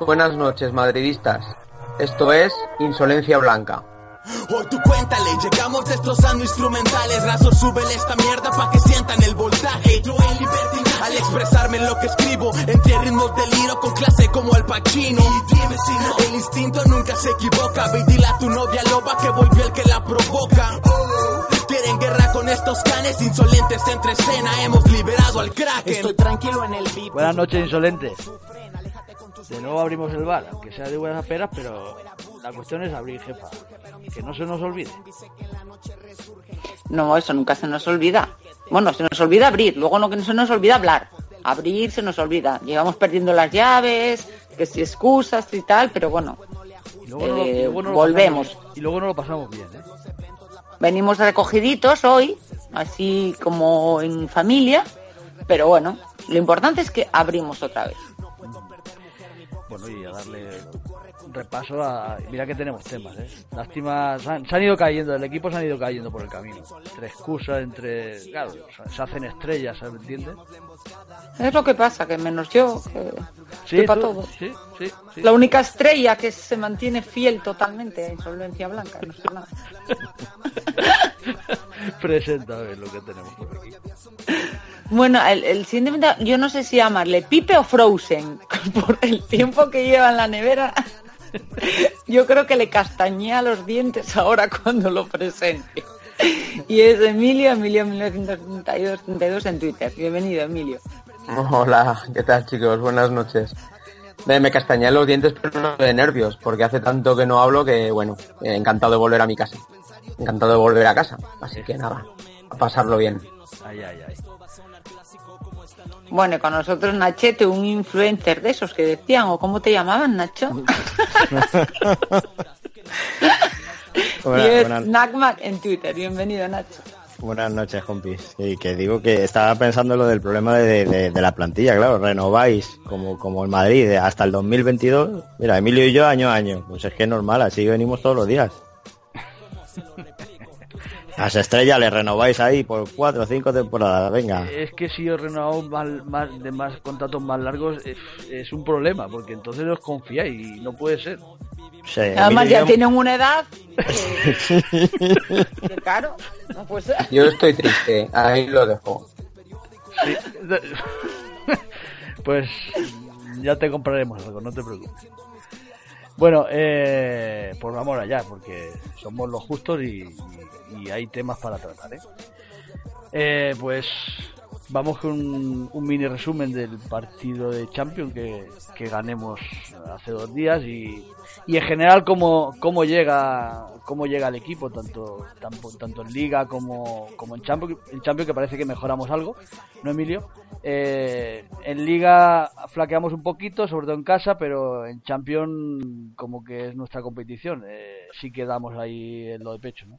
Buenas noches, madridistas. Esto es Insolencia Blanca. Hoy tú cuéntale, llegamos destrozando instrumentales. Razo, súbele esta mierda pa' que sientan el voltaje. Yo en libertad al expresarme en lo que escribo Entre ritmos de liro con clase como el Pacino. Y dime si no, el instinto nunca se equivoca. Ve y dile a tu novia loba que volvió el que la provoca. Oh, Quieren guerra con estos canes insolentes. Entre escena Hemos liberado al crack Estoy tranquilo en el beat. Buenas noches, insolentes. De nuevo abrimos el bar, aunque sea de buenas a peras, pero la cuestión es abrir, jefa. Que no se nos olvide. No, eso nunca se nos olvida. Bueno, se nos olvida abrir, luego no que se nos olvida hablar. Abrir se nos olvida. Llevamos perdiendo las llaves, que si excusas y tal, pero bueno, Y luego no lo- y Eh, luego no lo volvemos. pasamos- y luego no lo pasamos bien, ¿eh? venimos recogiditos hoy, así como en familia, pero bueno, lo importante es que abrimos otra vez. Bueno, y a darle un repaso a... Mira que tenemos temas, ¿eh? Lástima, se han, se han ido cayendo, el equipo se han ido cayendo por el camino. Entre excusas, entre... Claro, se- hacen estrellas, ¿sabes? ¿entiendes? Es lo que pasa, que menos yo, que Sí, estoy para todo. Sí, sí, sí. La única estrella que se mantiene fiel totalmente a Insolvencia Blanca. no sé nada. Presenta a ver lo que tenemos por aquí. Bueno, el, el siguiente, yo no sé si llamarle Pipe o Frozen, por el tiempo que lleva en la nevera. Yo creo que le castañea los dientes ahora cuando lo presente. Y es Emilio, Emilio 1932 32 en Twitter. Bienvenido, Emilio. Hola, ¿qué tal chicos? Buenas noches. Me, me castañé los dientes pero no de nervios, porque hace tanto que no hablo que, bueno, encantado de volver a mi casa. Encantado de volver a casa. Así que nada, a pasarlo bien. Ay, ay, ay. Bueno, y con nosotros Nachete, un influencer de esos que decían, o cómo te llamaban, Nacho. y Buenas, es buenas- Snackmac en Twitter. Bienvenido, Nacho. buenas noches, compis. Y que digo que estaba pensando lo del problema de, de- de la plantilla, claro, renováis como, como el Madrid de hasta el 2022. Mira, Emilio y yo año a año. Pues es que es normal, así venimos todos los días. Las estrellas le renováis ahí por cuatro o cinco temporadas, venga. Es que si os renovamos más, más, de más contratos más largos es, es un problema, porque entonces os confiáis y no puede ser. Sí, Además ya yo- tienen una edad que, que claro, no puede ser. Yo estoy triste, ahí lo dejo. Sí. pues ya te compraremos algo, no te preocupes. Bueno, eh, pues vamos allá, porque somos los justos y, y hay temas para tratar. ¿eh? Eh, pues vamos con un, un mini resumen del partido de Champions que, que ganemos hace dos días y, y en general cómo, cómo llega cómo llega el equipo tanto tanto, en Liga como, en Champions en Champions que parece que mejoramos algo no Emilio Eh, en Liga flaqueamos un poquito sobre todo en casa pero en Champions como que es nuestra competición eh, sí que damos ahí en lo de pecho ¿no?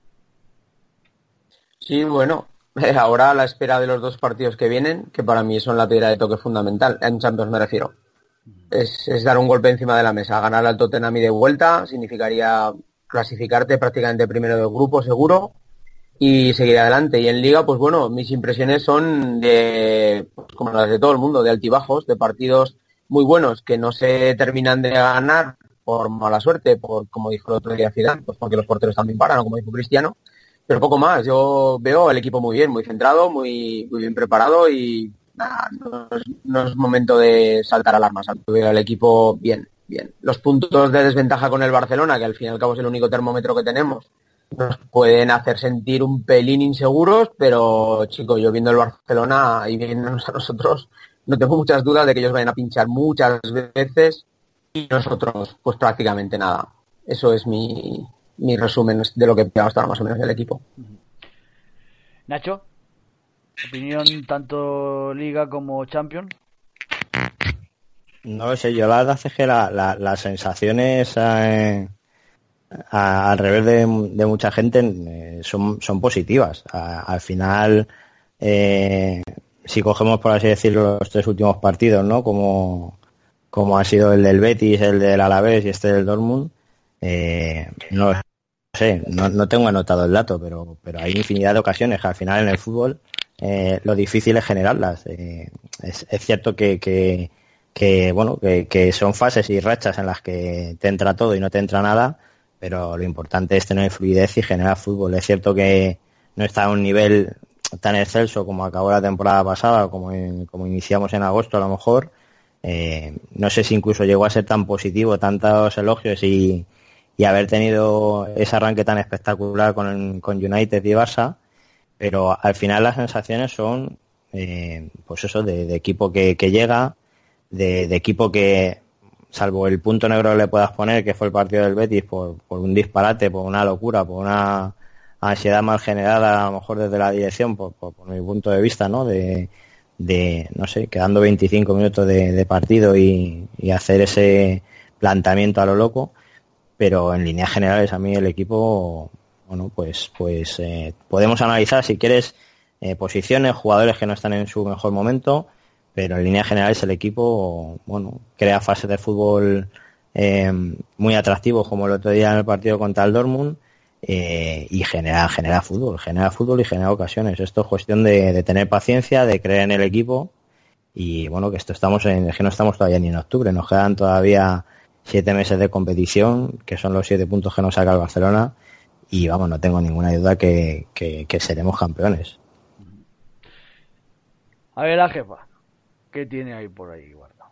Sí, bueno, ahora a la espera de los dos partidos que vienen, que para mí son la piedra de toque fundamental, en Champions me refiero. Es, dar un golpe encima de la mesa. Ganar al Tottenham y de vuelta significaría clasificarte prácticamente primero del grupo seguro y seguir adelante. Y en Liga, pues bueno, mis impresiones son de, pues, como las de todo el mundo, de altibajos, de partidos muy buenos que no se terminan de ganar por mala suerte, por como dijo el otro día Zidane, pues porque los porteros también paran, como dijo Cristiano, pero poco más. Yo veo al equipo muy bien, muy centrado, muy, muy bien preparado y nada, no, es, no es momento de saltar alarmas. Veo al equipo bien, bien. Los puntos de desventaja con el Barcelona, que al fin y al cabo es el único termómetro que tenemos, nos pueden hacer sentir un pelín inseguros, pero chicos, yo viendo el Barcelona y viéndonos a nosotros, no tengo muchas dudas de que ellos vayan a pinchar muchas veces y nosotros pues prácticamente nada. Eso es mi, mi resumen de lo que hasta ahora más o menos del equipo. Nacho, opinión tanto Liga como Champions. No lo sé, yo la verdad es que la, la- las sensaciones eh, a- al revés de, de mucha gente eh, son, son positivas. A- al final, eh, si cogemos, por así decirlo, los tres últimos partidos, ¿no? Como, como ha sido el del Betis, el del Alavés y este del Dortmund, eh, no sé, no, no tengo anotado el dato, pero, pero hay infinidad de ocasiones que al final en el fútbol eh, lo difícil es generarlas. Eh, es, es cierto que, que que bueno, que, son fases y rachas en las que te entra todo y no te entra nada, pero lo importante es tener fluidez y generar fútbol. Es cierto que no está a un nivel tan excelso como acabó la temporada pasada, como, como iniciamos en agosto a lo mejor. Eh, no sé si incluso llegó a ser tan positivo, tantos elogios y, y haber tenido ese arranque tan espectacular con, con United y Barça, pero al final las sensaciones son, eh, pues eso, de, equipo que, llega, de, equipo que, salvo el punto negro que le puedas poner, que fue el partido del Betis, por, por un disparate, por una locura, por una ansiedad mal generada, a lo mejor desde la dirección, por, por, mi punto de vista, ¿no? De, de no sé, quedando 25 minutos de, partido y, y, hacer ese planteamiento a lo loco, pero en líneas generales a mí el equipo bueno, pues, pues eh, podemos analizar si quieres eh, posiciones, jugadores que no están en su mejor momento, pero en líneas generales el equipo, bueno, crea fases de fútbol eh, muy atractivos como el otro día en el partido contra el Dortmund y genera, genera fútbol, genera fútbol y genera ocasiones. Esto es cuestión de, tener paciencia, de creer en el equipo y bueno, que esto estamos en, que no estamos todavía ni en octubre, nos quedan todavía siete meses de competición, que son los siete puntos que nos saca el Barcelona y vamos, no tengo ninguna duda que, seremos campeones. A ver, la jefa, ¿qué tiene ahí por ahí guardado?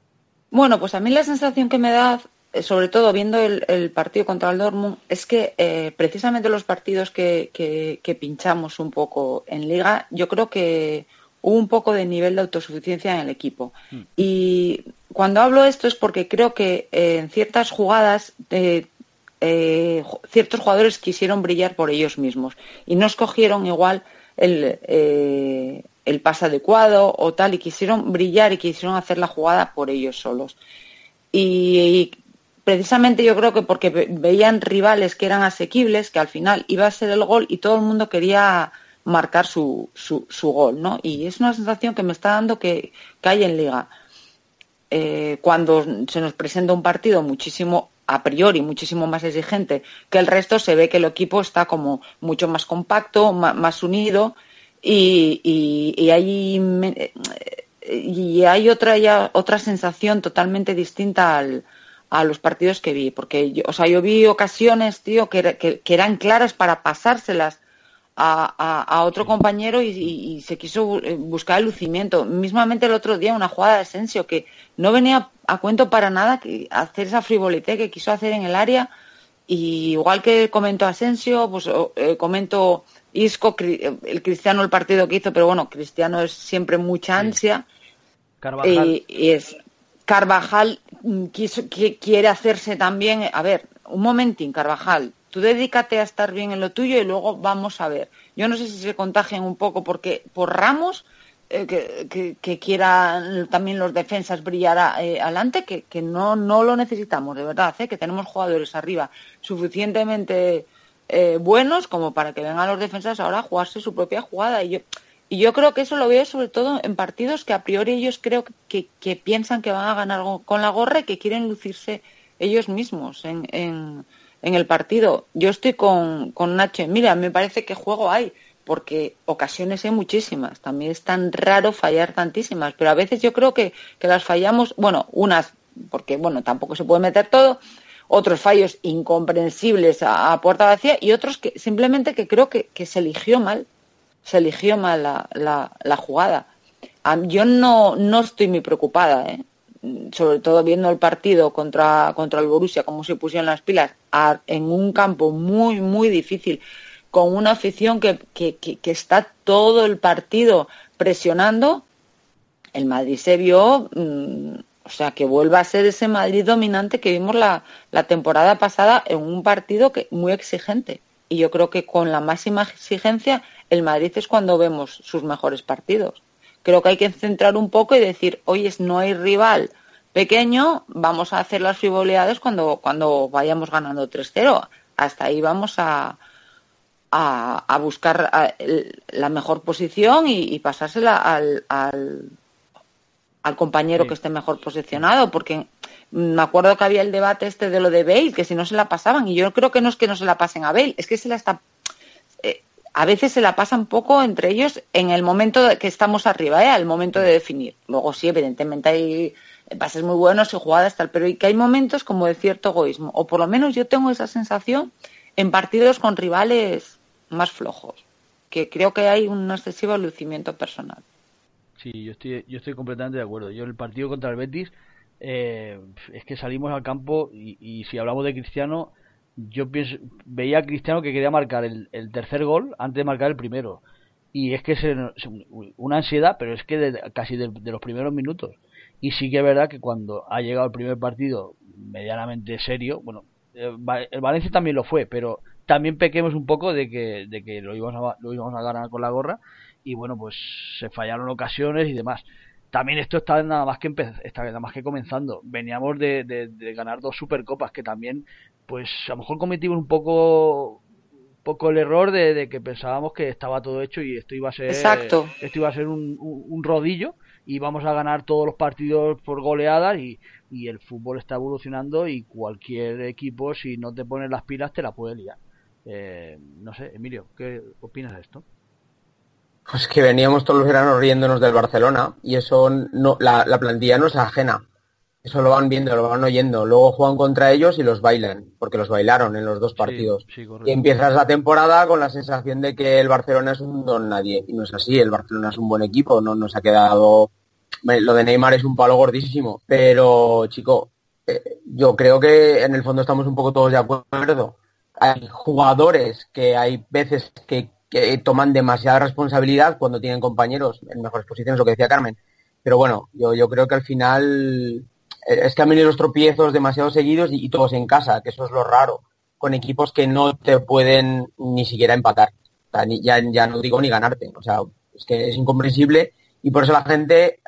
Bueno, pues a mí la sensación que me da, eh, sobre todo viendo el, partido contra el Dortmund, es que eh, precisamente los partidos que, que, pinchamos un poco en liga, yo creo que hubo un poco de nivel de autosuficiencia en el equipo. Mm. Y cuando hablo esto es porque creo que eh, en ciertas jugadas eh, ciertos jugadores quisieron brillar por ellos mismos y no escogieron igual el, eh, el pase adecuado o tal y quisieron brillar y quisieron hacer la jugada por ellos solos. Y, precisamente yo creo que porque veían rivales que eran asequibles, que al final iba a ser el gol y todo el mundo quería marcar su, su, su gol, ¿no? Y es una sensación que me está dando que, que hay en liga. Eh, cuando se nos presenta un partido muchísimo a priori muchísimo más exigente que el resto, se ve que el equipo está como mucho más compacto, más, unido y, y, hay, y hay otra, ya, otra sensación totalmente distinta al, a los partidos que vi, porque yo, o sea, yo vi ocasiones, tío, que, que, eran claras para pasárselas a, a, otro compañero y, se quiso eh, buscar el lucimiento. Mismamente el otro día una jugada de Asensio que no venía a cuento para nada que hacer esa frivolité que quiso hacer en el área y igual que comentó Asensio, pues eh, comento Isco, el Cristiano el partido que hizo, pero bueno, Cristiano es siempre mucha ansia. Carvajal. Y, es Carvajal mm, quiso, quiere hacerse también, a ver, un momentín, Carvajal, tú dedícate a estar bien en lo tuyo y luego vamos a ver. Yo no sé si se contagian un poco porque por Ramos, eh, que, que, quieran también los defensas brillar eh, adelante, que, que, no, no lo necesitamos, de verdad, ¿eh? que tenemos jugadores arriba suficientemente buenos como para que vengan los defensas ahora a jugarse su propia jugada. Y yo, y yo creo que eso lo veo sobre todo en partidos que a priori ellos creo que, que piensan que van a ganar con la gorra y que quieren lucirse ellos mismos en, en en el partido. Yo estoy con, con Nacho. Mira, me parece que juego hay, porque ocasiones hay muchísimas. También es tan raro fallar tantísimas, pero a veces yo creo que, que las fallamos, bueno, unas, porque bueno, tampoco se puede meter todo, otros fallos incomprensibles a, puerta vacía y otros que simplemente que creo que, que se eligió mal, se eligió mal la, la, jugada. Yo no, no estoy muy preocupada, ¿eh? Sobre todo viendo el partido contra, contra el Borussia, cómo se pusieron las pilas, en un campo muy, muy difícil, con una afición que, que, que, está todo el partido presionando, el Madrid se vio, mm, o sea, que vuelva a ser ese Madrid dominante que vimos la, la temporada pasada en un partido que, muy exigente. Y yo creo que con la máxima exigencia, el Madrid es cuando vemos sus mejores partidos creo que hay que centrar un poco y decir, oye, no hay rival pequeño, vamos a hacer las frivolidades cuando, cuando vayamos ganando 3-0. Hasta ahí vamos a, a, buscar la mejor posición y, pasársela al, al, compañero que esté mejor posicionado, porque me acuerdo que había el debate este de lo de Bale, que si no se la pasaban, y yo creo que no es que no se la pasen a Bale, es que se la está a veces se la pasan poco entre ellos en el momento que estamos arriba, ¿eh? al momento de definir. Luego sí, evidentemente hay pases muy buenos y jugadas tal, pero y que hay momentos como de cierto egoísmo, o por lo menos yo tengo esa sensación en partidos con rivales más flojos, que creo que hay un excesivo lucimiento personal. Sí, yo estoy, yo estoy completamente de acuerdo. Yo el partido contra el Betis eh, es que salimos al campo y, si hablamos de Cristiano, yo pienso, veía a Cristiano que quería marcar el, tercer gol antes de marcar el primero. Y es que es una ansiedad, pero es que casi de, los primeros minutos. Y sí que es verdad que cuando ha llegado el primer partido medianamente serio, bueno, eh, el Valencia también lo fue, pero también pequemos un poco de que, de que lo, íbamos a, lo íbamos a ganar con la gorra y bueno, pues se fallaron ocasiones y demás. También esto está nada más que está nada más que comenzando. Veníamos de, de, ganar dos supercopas que también, pues a lo mejor cometimos un poco poco el error de, que pensábamos que estaba todo hecho y esto iba a ser Exacto. esto iba a ser un, un, rodillo y vamos a ganar todos los partidos por goleadas y, y el fútbol está evolucionando y cualquier equipo si no te pones las pilas te la puede liar. Eh, no sé, Emilio, ¿qué opinas de esto? Pues que veníamos todos los veranos riéndonos del Barcelona y eso no, la, plantilla no es ajena. Eso lo van viendo, lo van oyendo. Luego juegan contra ellos y los bailan, porque los bailaron en los dos partidos. y empiezas la temporada con la sensación de que el Barcelona es un don nadie. Y no es así, el Barcelona es un buen equipo, no nos ha quedado... Lo de Neymar es un palo gordísimo, pero chico, eh, yo creo que en el fondo estamos un poco todos de acuerdo. Hay jugadores que hay veces que que toman demasiada responsabilidad cuando tienen compañeros en mejores posiciones, lo que decía Carmen. Pero bueno, yo, yo creo que al final es que han venido los tropiezos demasiado seguidos y, todos en casa, que eso es lo raro, con equipos que no te pueden ni siquiera empatar. ya, ya no digo ni ganarte. O sea, es que es incomprensible y por eso la gente,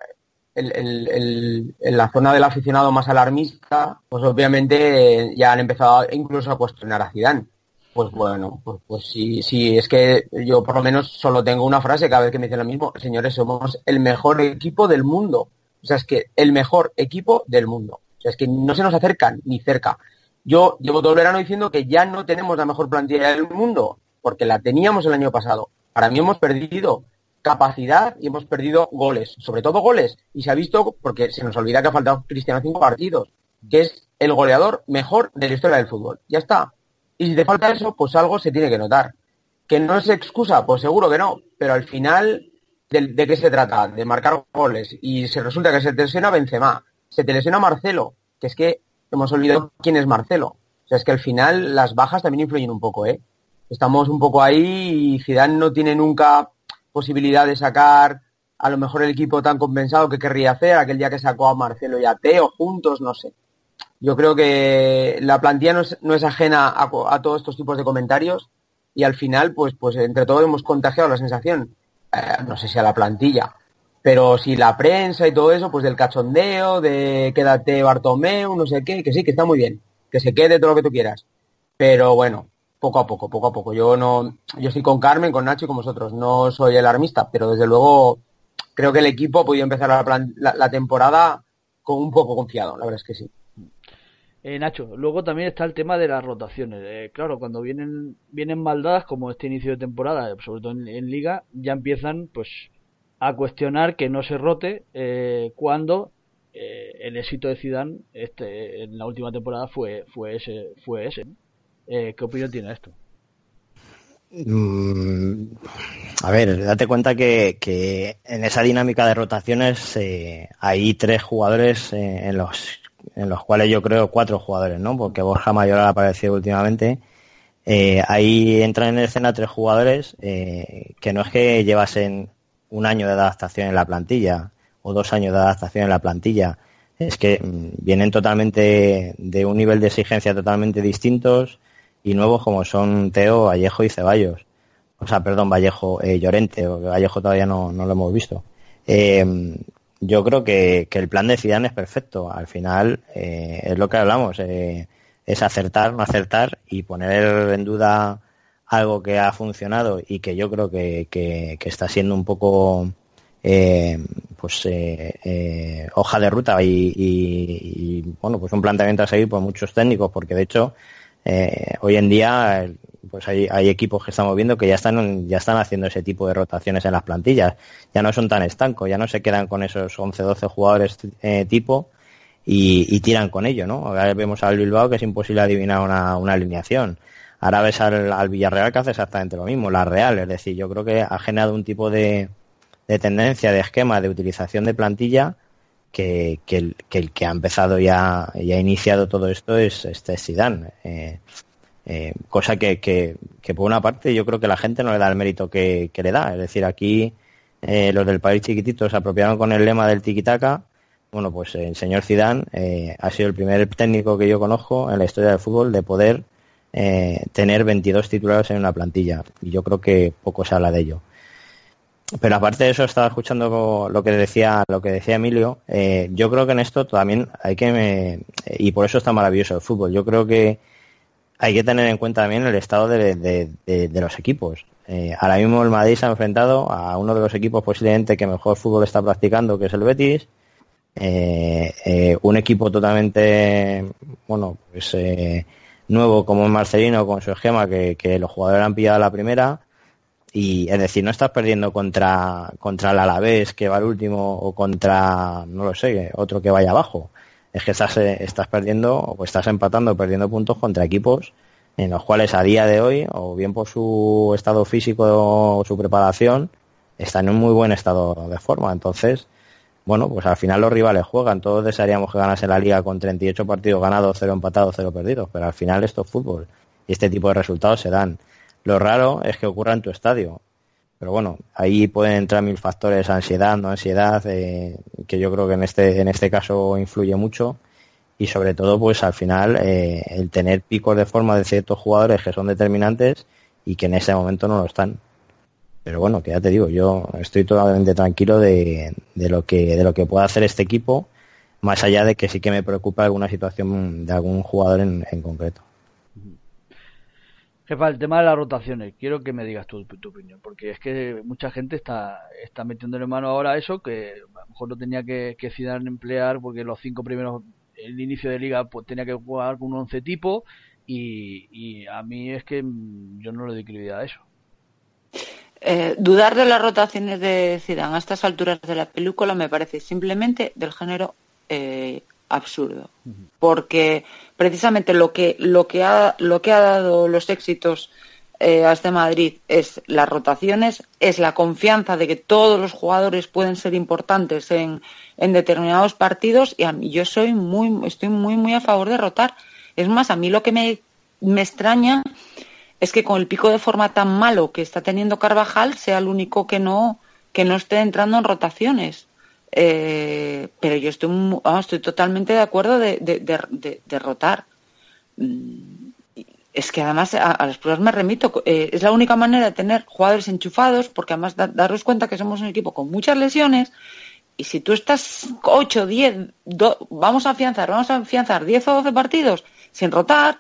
en la zona del aficionado más alarmista, pues obviamente ya han empezado incluso a cuestionar a Zidane pues bueno, pues, pues sí, sí, es que yo por lo menos solo tengo una frase cada vez que me dicen lo mismo, señores, somos el mejor equipo del mundo. O sea, es que el mejor equipo del mundo. O sea, es que no se nos acercan ni cerca. Yo llevo todo el verano diciendo que ya no tenemos la mejor plantilla del mundo, porque la teníamos el año pasado. Para mí hemos perdido capacidad y hemos perdido goles, sobre todo goles. Y se ha visto, porque se nos olvida que ha faltado Cristiano cinco partidos, que es el goleador mejor de la historia del fútbol. Ya está. Y si te falta eso, pues algo se tiene que notar. ¿Que no es excusa? Pues seguro que no. Pero al final, ¿de, qué se trata? De marcar goles. Y se resulta que se te lesiona Benzema. Se te lesiona Marcelo. Que es que hemos olvidado quién es Marcelo. O sea, es que al final las bajas también influyen un poco, ¿eh? Estamos un poco ahí y Zidane no tiene nunca posibilidad de sacar a lo mejor el equipo tan compensado que querría hacer aquel día que sacó a Marcelo y a Teo juntos, no sé. Yo creo que la plantilla no es, ajena a, todos estos tipos de comentarios y al final, pues, pues entre todos hemos contagiado la sensación, eh, no sé si a la plantilla, pero si la prensa y todo eso, pues del cachondeo, de quédate Bartomeu, no sé qué, que sí, que está muy bien, que se quede todo lo que tú quieras. Pero bueno, poco a poco, poco a poco. Yo no, yo estoy con Carmen, con Nacho y con vosotros. No soy alarmista, pero desde luego creo que el equipo ha podido empezar la temporada con un poco confiado, la verdad es que sí. Eh, Nacho, luego también está el tema de las rotaciones. Eh, claro, cuando vienen vienen maldadas como este inicio de temporada, sobre todo en, liga, ya empiezan pues a cuestionar que no se rote eh, cuando el éxito de Zidane este, en la última temporada fue fue ese fue ese. ¿Qué opinión tiene esto? Mm, a ver, date cuenta que, en esa dinámica de rotaciones hay tres jugadores en los en los cuales yo creo cuatro jugadores, ¿no? Porque Borja Mayor ha aparecido últimamente. Eh, ahí entran en escena tres jugadores eh, que no es que llevasen un año de adaptación en la plantilla o dos años de adaptación en la plantilla, es que mm, vienen totalmente de un nivel de exigencia totalmente distintos y nuevos como son Teo, Vallejo y Ceballos. O sea, perdón, Vallejo, eh, Llorente, o Vallejo todavía no, no lo hemos visto. Eh, yo creo que, el plan de Zidane es perfecto. Al final eh, es lo que hablamos, eh, es acertar, no acertar y poner en duda algo que ha funcionado y que yo creo que, está siendo un poco eh, pues hoja de ruta y, bueno pues un planteamiento a seguir por muchos técnicos porque de hecho hoy en día pues hay, hay, equipos que estamos viendo que ya están, ya están haciendo ese tipo de rotaciones en las plantillas. Ya no son tan estancos, ya no se quedan con esos 11, 12 jugadores eh, tipo y, tiran con ello, ¿no? Ahora vemos al Bilbao que es imposible adivinar una, alineación. Ahora ves al, Villarreal que hace exactamente lo mismo, la Real, es decir, yo creo que ha generado un tipo de tendencia, de esquema, de utilización de plantilla que, que, el, que, ha empezado ya y ha iniciado todo esto es este Zidane. Eh, eh, cosa que, por una parte yo creo que la gente no le da el mérito que, le da. Es decir, aquí eh, los del país chiquitito se apropiaron con el lema del tiki-taka. Bueno, pues el señor Zidane ha sido el primer técnico que yo conozco en la historia del fútbol de poder tener 22 titulares en una plantilla. Y yo creo que poco se habla de ello. Pero aparte de eso, estaba escuchando lo que decía, lo que decía Emilio. Eh, yo creo que en esto también hay que, y por eso está maravilloso el fútbol. Yo creo que hay que tener en cuenta también el estado de, los equipos. Eh, ahora mismo el Madrid se ha enfrentado a uno de los equipos posiblemente que mejor fútbol está practicando, que es el Betis. un equipo totalmente, bueno, pues nuevo como es Marcelino con su esquema que, los jugadores han pillado la primera y es decir, no estás perdiendo contra, contra el Alavés que va al último o contra, no lo sé, otro que vaya abajo. Es que estás, eh, estás perdiendo o estás empatando, perdiendo puntos contra equipos en los cuales a día de hoy, o bien por su estado físico o su preparación, están en un muy buen estado de forma. Entonces, bueno, pues al final los rivales juegan. Todos desearíamos que ganase la liga con 38 partidos ganados, 0 empatados, 0 perdidos, pero al final esto es fútbol y este tipo de resultados se dan. Lo raro es que ocurra en tu estadio. Pero bueno, ahí pueden entrar mil factores, ansiedad, no ansiedad, eh, que yo creo que en este, en este caso influye mucho. Y sobre todo, pues al final, eh, el tener picos de forma de ciertos jugadores que son determinantes y que en ese momento no lo están pero bueno, que ya te digo, yo estoy totalmente tranquilo de, de, lo que de lo que pueda hacer este equipo, más allá de que sí que me preocupa alguna situación de algún jugador en, en concreto. Jefa, el tema de las rotaciones, quiero que me digas tu, tu, opinión, porque es que mucha gente está, está metiéndole mano ahora a eso, que a lo mejor no tenía que, que emplear, porque los cinco primeros, el inicio de liga, pues tenía que jugar con un once tipo, y, a mí es que yo no le doy credibilidad a eso. Eh, dudar de las rotaciones de Zidane a estas alturas de la película me parece simplemente del género eh, absurdo, porque precisamente lo que lo que ha lo que ha dado los éxitos eh, a este Madrid es las rotaciones, es la confianza de que todos los jugadores pueden ser importantes en, en determinados partidos y a mí yo soy muy estoy muy muy a favor de rotar. Es más, a mí lo que me, me extraña es que con el pico de forma tan malo que está teniendo Carvajal sea el único que no que no esté entrando en rotaciones. Eh, pero yo estoy, estoy totalmente de acuerdo de, de, rotar. Mm, es que además a, las pruebas me remito. Eh, es la única manera de tener jugadores enchufados, porque además daros cuenta que somos un equipo con muchas lesiones. Y si tú estás 8, 10, vamos a afianzar, vamos a afianzar 10 o 12 partidos sin rotar,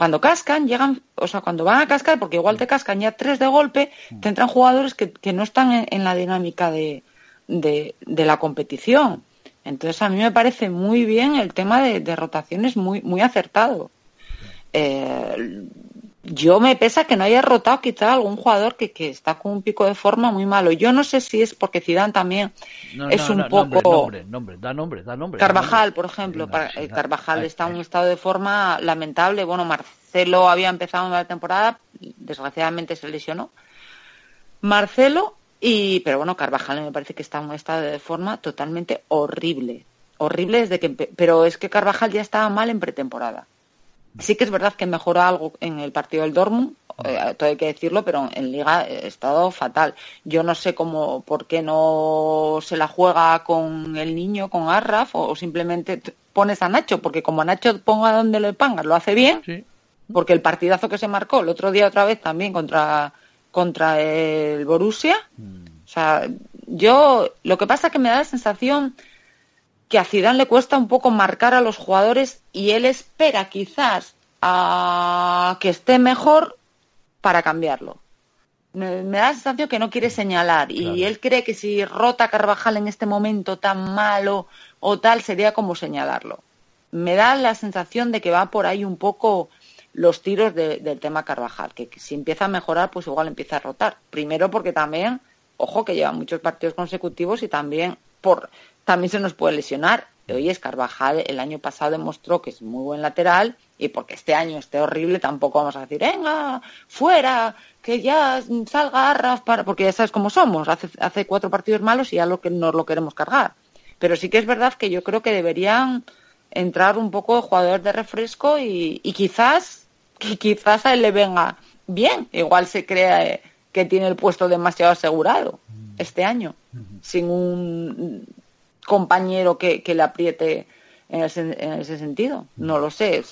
cuando cascan, llegan, o sea, cuando van a cascar, porque igual te cascan ya tres de golpe, te entran jugadores que, no están en, la dinámica de, de, la competición. Entonces a mí me parece muy bien el tema de, rotaciones muy, muy acertado. Eh, yo me pesa que no haya rotado quizá algún jugador que, que, está con un pico de forma muy malo. Yo no sé si es porque Zidane también es un poco... Nombre, da nombre, da nombre. Carvajal, por ejemplo. Carvajal está en un estado de forma lamentable. Bueno, Marcelo había empezado una temporada, desgraciadamente se lesionó. Marcelo, y pero bueno, Carvajal me parece que está en un estado de forma totalmente horrible. Horrible desde que... Pero es que Carvajal ya estaba mal en pretemporada. Sí que es verdad que mejoró algo en el partido del Dortmund, eh, todo hay que decirlo, pero en Liga ha estado fatal. Yo no sé cómo, por qué no se la juega con el niño, con Arraf, o, simplemente pones a Nacho, porque como a Nacho ponga donde le pangas, lo hace bien, porque el partidazo que se marcó el otro día otra vez también contra, contra el Borussia, mm. o sea, yo, lo que pasa es que me da la sensación que a Zidane le cuesta un poco marcar a los jugadores y él espera quizás a que esté mejor para cambiarlo. Me, da la sensación que no quiere señalar y él cree que si rota Carvajal en este momento tan malo o tal sería como señalarlo. Me da la sensación de que va por ahí un poco los tiros del tema Carvajal, que, si empieza a mejorar pues igual empieza a rotar. Primero porque también, ojo que lleva muchos partidos consecutivos y también por también se nos puede lesionar. de oye, Carvajal el año pasado demostró que es muy buen lateral y porque este año esté horrible tampoco vamos a decir, venga, fuera, que ya salga Arras para, porque ya sabes cómo somos, hace, hace cuatro partidos malos y ya lo que nos lo queremos cargar. Pero sí que es verdad que yo creo que deberían entrar un poco de jugadores de refresco y, y quizás, que quizás a él le venga bien, igual se crea que tiene el puesto demasiado asegurado este año, sin un compañero que, que le apriete en ese, en ese, sentido. No lo sé,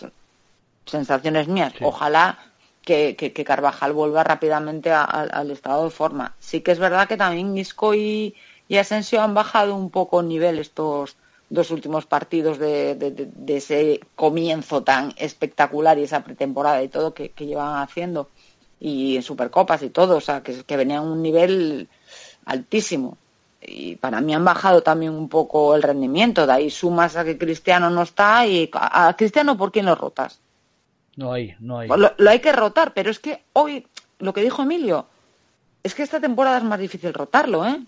sensaciones mías. Sí. Ojalá que, que, que, Carvajal vuelva rápidamente a, a, al estado de forma. Sí que es verdad que también Isco y, y Asensio han bajado un poco el nivel estos dos últimos partidos de, de, de, de, ese comienzo tan espectacular y esa pretemporada y todo que, que llevan haciendo y en Supercopas y todo, o sea, que, que venían a un nivel altísimo. Y para mí han bajado también un poco el rendimiento, de ahí sumas a que Cristiano no está y a Cristiano ¿por quién lo rotas? No hay, no hay. Lo, lo hay que rotar, pero es que hoy, lo que dijo Emilio, es que esta temporada es más difícil rotarlo, ¿eh?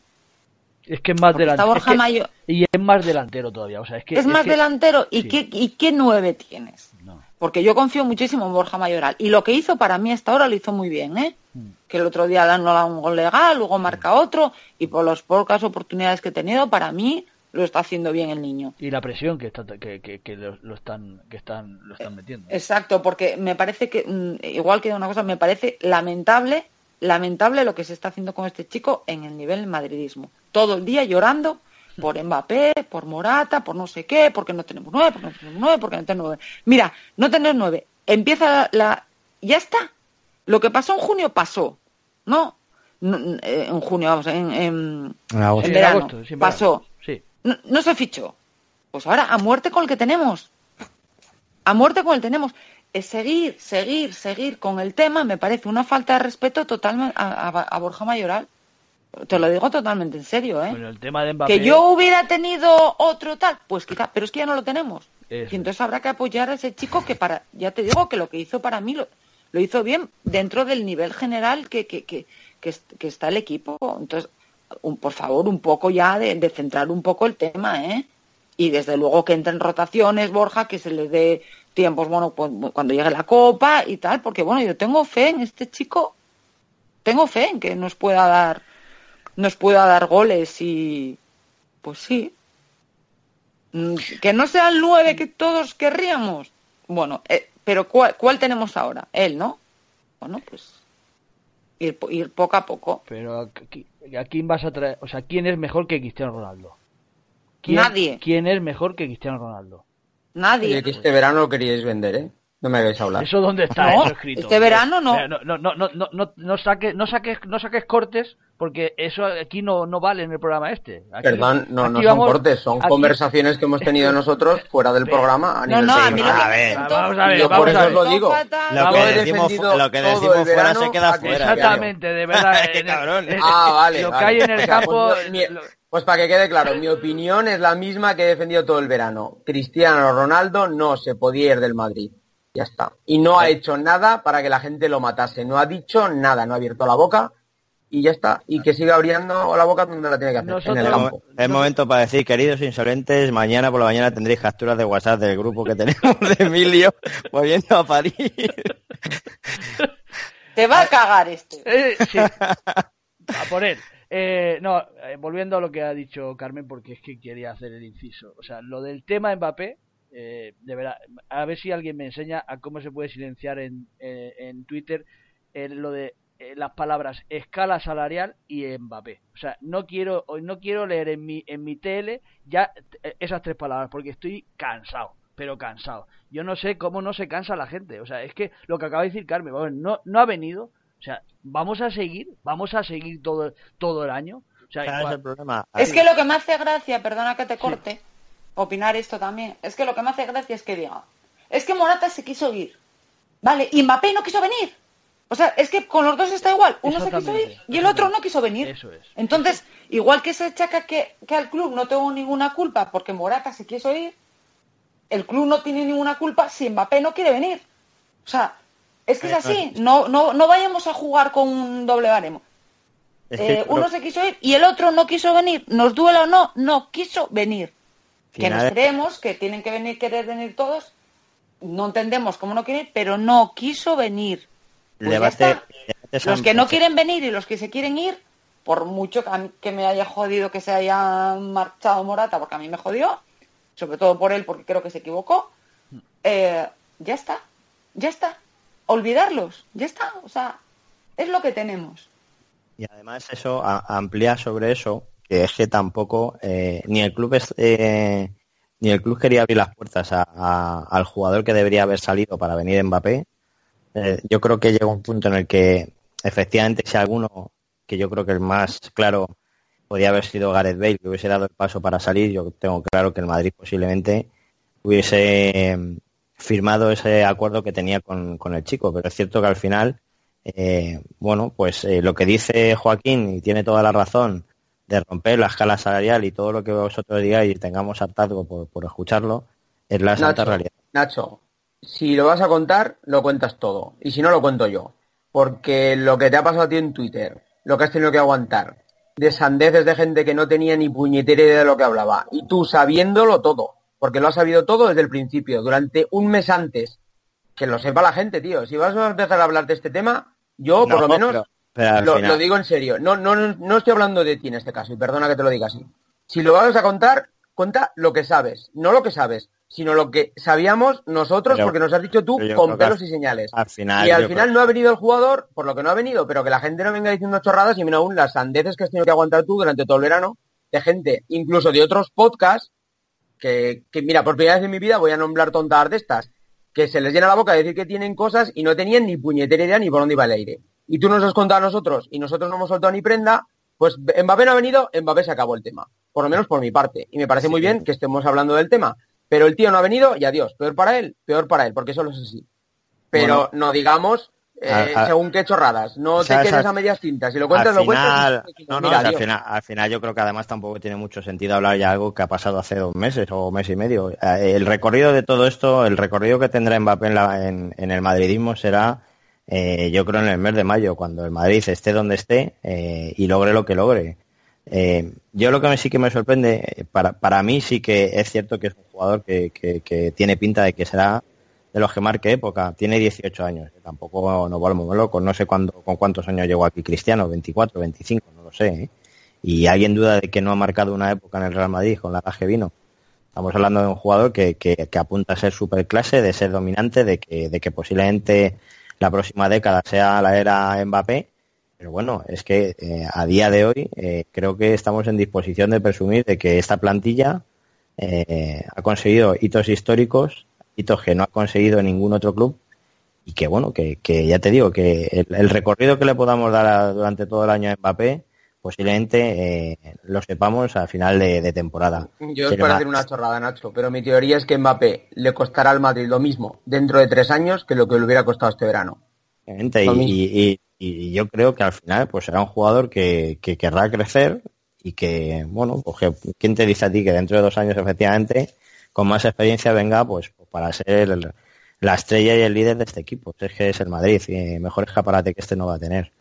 Es que es más delantero. Es que, y es más delantero todavía. O sea, es, que, es, es más que, delantero. ¿Y, sí. qué, ¿Y qué nueve tienes? No. Porque yo confío muchísimo en Borja Mayoral. Y lo que hizo para mí hasta ahora lo hizo muy bien, ¿eh? Mm. Que el otro día no da un gol legal, luego marca otro. Y por las pocas oportunidades que he tenido, para mí lo está haciendo bien el niño. Y la presión que, está, que, que, que lo, lo, están, que están, lo están metiendo. Exacto, porque me parece que, mm, igual que una cosa, me parece lamentable lamentable lo que se está haciendo con este chico en el nivel madridismo. Todo el día llorando por Mbappé, por Morata, por no sé qué, porque no tenemos nueve, porque no tenemos nueve, porque no tenemos nueve. Mira, no tener nueve. Empieza la, la... Ya está. Lo que pasó en junio pasó. ¿No? no en junio, vamos, en, en, agosto. en verano. Agosto, pasó. Sí. No, no se fichó. Pues ahora a muerte con el que tenemos. A muerte con el que tenemos seguir, seguir, seguir con el tema me parece una falta de respeto totalmente a, a, a, Borja Mayoral. Te lo digo totalmente en serio, ¿eh? Bueno, el tema de Mbappé... Que yo hubiera tenido otro tal, pues quizá, pero es que ya no lo tenemos. Eso. Y entonces habrá que apoyar a ese chico que para, ya te digo que lo que hizo para mí lo, lo hizo bien dentro del nivel general que, que, que, que, que está el equipo. Entonces, un, por favor, un poco ya de, de centrar un poco el tema, ¿eh? Y desde luego que entren rotaciones, Borja, que se le dé tiempos, bueno, pues cuando llegue la copa y tal, porque bueno, yo tengo fe en este chico, tengo fe en que nos pueda dar, nos pueda dar goles y, pues sí, mm, que no sea el nueve que todos querríamos, bueno, eh, pero ¿cuál, ¿cuál tenemos ahora? Él, ¿no? Bueno, pues ir, ir poco a poco. Pero ¿a quién vas a traer? O sea, ¿quién es mejor que Cristiano Ronaldo? ¿Quién, Nadie. ¿Quién es mejor que Cristiano Ronaldo? Nadie. Oye, que este verano lo queríais vender, ¿eh? No me hagáis hablar. ¿Eso dónde está no, eso escrito? Este verano no. No, no, no, no, no, no, saques, no, saques, no saques cortes porque eso aquí no, no vale en el programa este. Aquí, Perdón, no, no son cortes, son aquí... conversaciones que hemos tenido nosotros fuera del programa a nivel no, no, a, mí a ver, vamos a ver, yo vamos por eso a os lo digo. Lo que decimos, lo que decimos fuera se queda fuera. Exactamente, de verdad. Qué cabrón. Ah, vale. Lo vale. que hay en el o sea, campo. Pues, mi, pues para que quede claro, mi opinión es la misma que he defendido todo el verano. Cristiano Ronaldo no se podía ir del Madrid. Ya está. Y no ha hecho nada para que la gente lo matase. No ha dicho nada, no ha abierto la boca y ya está. Y que siga abriendo la boca donde la tiene que hacer, Nosotros, en el campo. Es momento para decir, queridos insolentes, mañana por la mañana tendréis capturas de WhatsApp del grupo que tenemos de Emilio volviendo a París. Te va a cagar este. Eh, sí. A por él. Eh, no, eh, volviendo a lo que ha dicho Carmen, porque es que quería hacer el inciso. O sea, lo del tema Mbappé, eh, de verdad, a ver si alguien me enseña a cómo se puede silenciar en, eh, en Twitter eh, lo de las palabras escala salarial y Mbappé. O sea, no quiero no quiero leer en mi en mi tele ya esas tres palabras porque estoy cansado, pero cansado. Yo no sé cómo no se cansa la gente. O sea, es que lo que acaba de decir Carmen, no no ha venido. O sea, vamos a seguir, vamos a seguir todo todo el año. O sea, ¿Sabes el problema? Es que lo que me hace gracia, perdona que te corte. Sí opinar esto también. Es que lo que me hace gracia es que diga, es que Morata se quiso ir. Vale, y Mbappé no quiso venir. O sea, es que con los dos está igual. Uno se quiso ir y el otro no quiso venir. Eso es. Entonces, igual que se achaca que, que al club no tengo ninguna culpa porque Morata se quiso ir, el club no tiene ninguna culpa si Mbappé no quiere venir. O sea, es que es así. No, no, no vayamos a jugar con un doble baremo. Eh, uno se quiso ir y el otro no quiso venir. Nos duela o no, no quiso venir. que nos creemos que tienen que venir, querer venir todos. No entendemos cómo no quieren, pero no quiso venir. Pues los que no quieren venir y los que se quieren ir, por mucho que, me haya jodido que se haya marchado Morata, porque a mí me jodió, sobre todo por él, porque creo que se equivocó, eh, ya está, ya está. Olvidarlos, ya está. O sea, es lo que tenemos. Y además eso amplía sobre eso, que es que tampoco eh, ni el club eh, ni el club quería abrir las puertas al jugador que debería haber salido para venir Mbappé. yo creo que llega un punto en el que efectivamente si alguno que yo creo que el más claro podría haber sido Gareth Bale, que hubiese dado el paso para salir. Yo tengo claro que el Madrid posiblemente hubiese firmado ese acuerdo que tenía con, el chico, pero es cierto que al final, eh, bueno, pues eh, lo que dice Joaquín, y tiene toda la razón, de romper la escala salarial y todo lo que vosotros digáis y tengamos hartazgo por, por escucharlo, es la santa realidad. Nacho, si lo vas a contar, lo cuentas todo. Y si no, lo cuento yo. Porque lo que te ha pasado a ti en Twitter, lo que has tenido que aguantar. De sandeces de gente que no tenía ni puñetera idea de lo que hablaba. Y tú sabiéndolo todo. Porque lo has sabido todo desde el principio, durante un mes antes. Que lo sepa la gente, tío. Si vas a empezar a hablar de este tema, yo por lo menos lo, digo en serio. No, no, no estoy hablando de ti en este caso, y perdona que te lo diga así. Si lo vas a contar, cuenta lo que sabes, no lo que sabes sino lo que sabíamos nosotros, porque nos has dicho tú con pelos y señales. y al final no ha venido el jugador, por lo que no ha venido, pero que la gente no venga diciendo chorradas y mira aún las sandeces que has tenido que aguantar tú durante todo el verano, de gente, incluso de otros podcasts, que, que mira, por primera vez en mi vida voy a nombrar tontadas de estas, que se les llena la boca de decir que tienen cosas y no tenían ni puñetera idea ni por dónde iba el aire. Y tú nos has contado a nosotros y nosotros no hemos soltado ni prenda, pues Mbappé no ha venido, Mbappé se acabó el tema. Por lo menos por mi parte. Y me parece muy bien que estemos hablando del tema. Pero el tío no ha venido y adiós. Peor para él, peor para él, porque solo es así. Pero no digamos eh, según qué chorradas. No te quedes a medias tintas. Si lo cuentas, lo cuentas. No, no, al, final, al final yo creo que además tampoco tiene mucho sentido hablar ya de algo que ha pasado hace dos meses o mes y medio. Eh, el recorrido de todo esto, el recorrido que tendrá Mbappé en, en, el madridismo será, eh, yo creo, en el mes de mayo, cuando el Madrid esté donde esté y logre lo que logre. Eh, yo lo que sí que me sorprende, eh, para, para mí sí que es cierto que es un jugador que, que, tiene pinta de que será de los que marque época. Tiene 18 años, tampoco nos volvemos locos. No sé cuándo, con cuántos años llegó aquí Cristiano, 24, 25, no lo sé. ¿eh? Y alguien duda de que no ha marcado una época en el Real Madrid con la que vino. Estamos hablando de un jugador que, que, que apunta a ser superclase, de ser dominante, de que, de que posiblemente la próxima década sea la era Mbappé pero bueno, es que eh, a día de hoy eh, creo que estamos en disposición de presumir de que esta plantilla eh, ha conseguido hitos históricos, que no ha conseguido ningún otro club y que bueno, que, ya te digo, que el, recorrido que le podamos dar durante todo el año a Mbappé posiblemente lo sepamos al final de, temporada. Yo es para decir una chorrada, Nacho, pero mi teoría es que Mbappé le costará al Madrid lo mismo dentro de tres años que lo que le hubiera costado este verano. y, y yo creo que al final pues será un jugador que, que querrá crecer y que, bueno, pues ¿quién te dice a ti que dentro de dos años efectivamente con más experiencia venga pues para ser la estrella y el líder de este equipo? Es que es el Madrid y mejor escaparate que este no va a tener.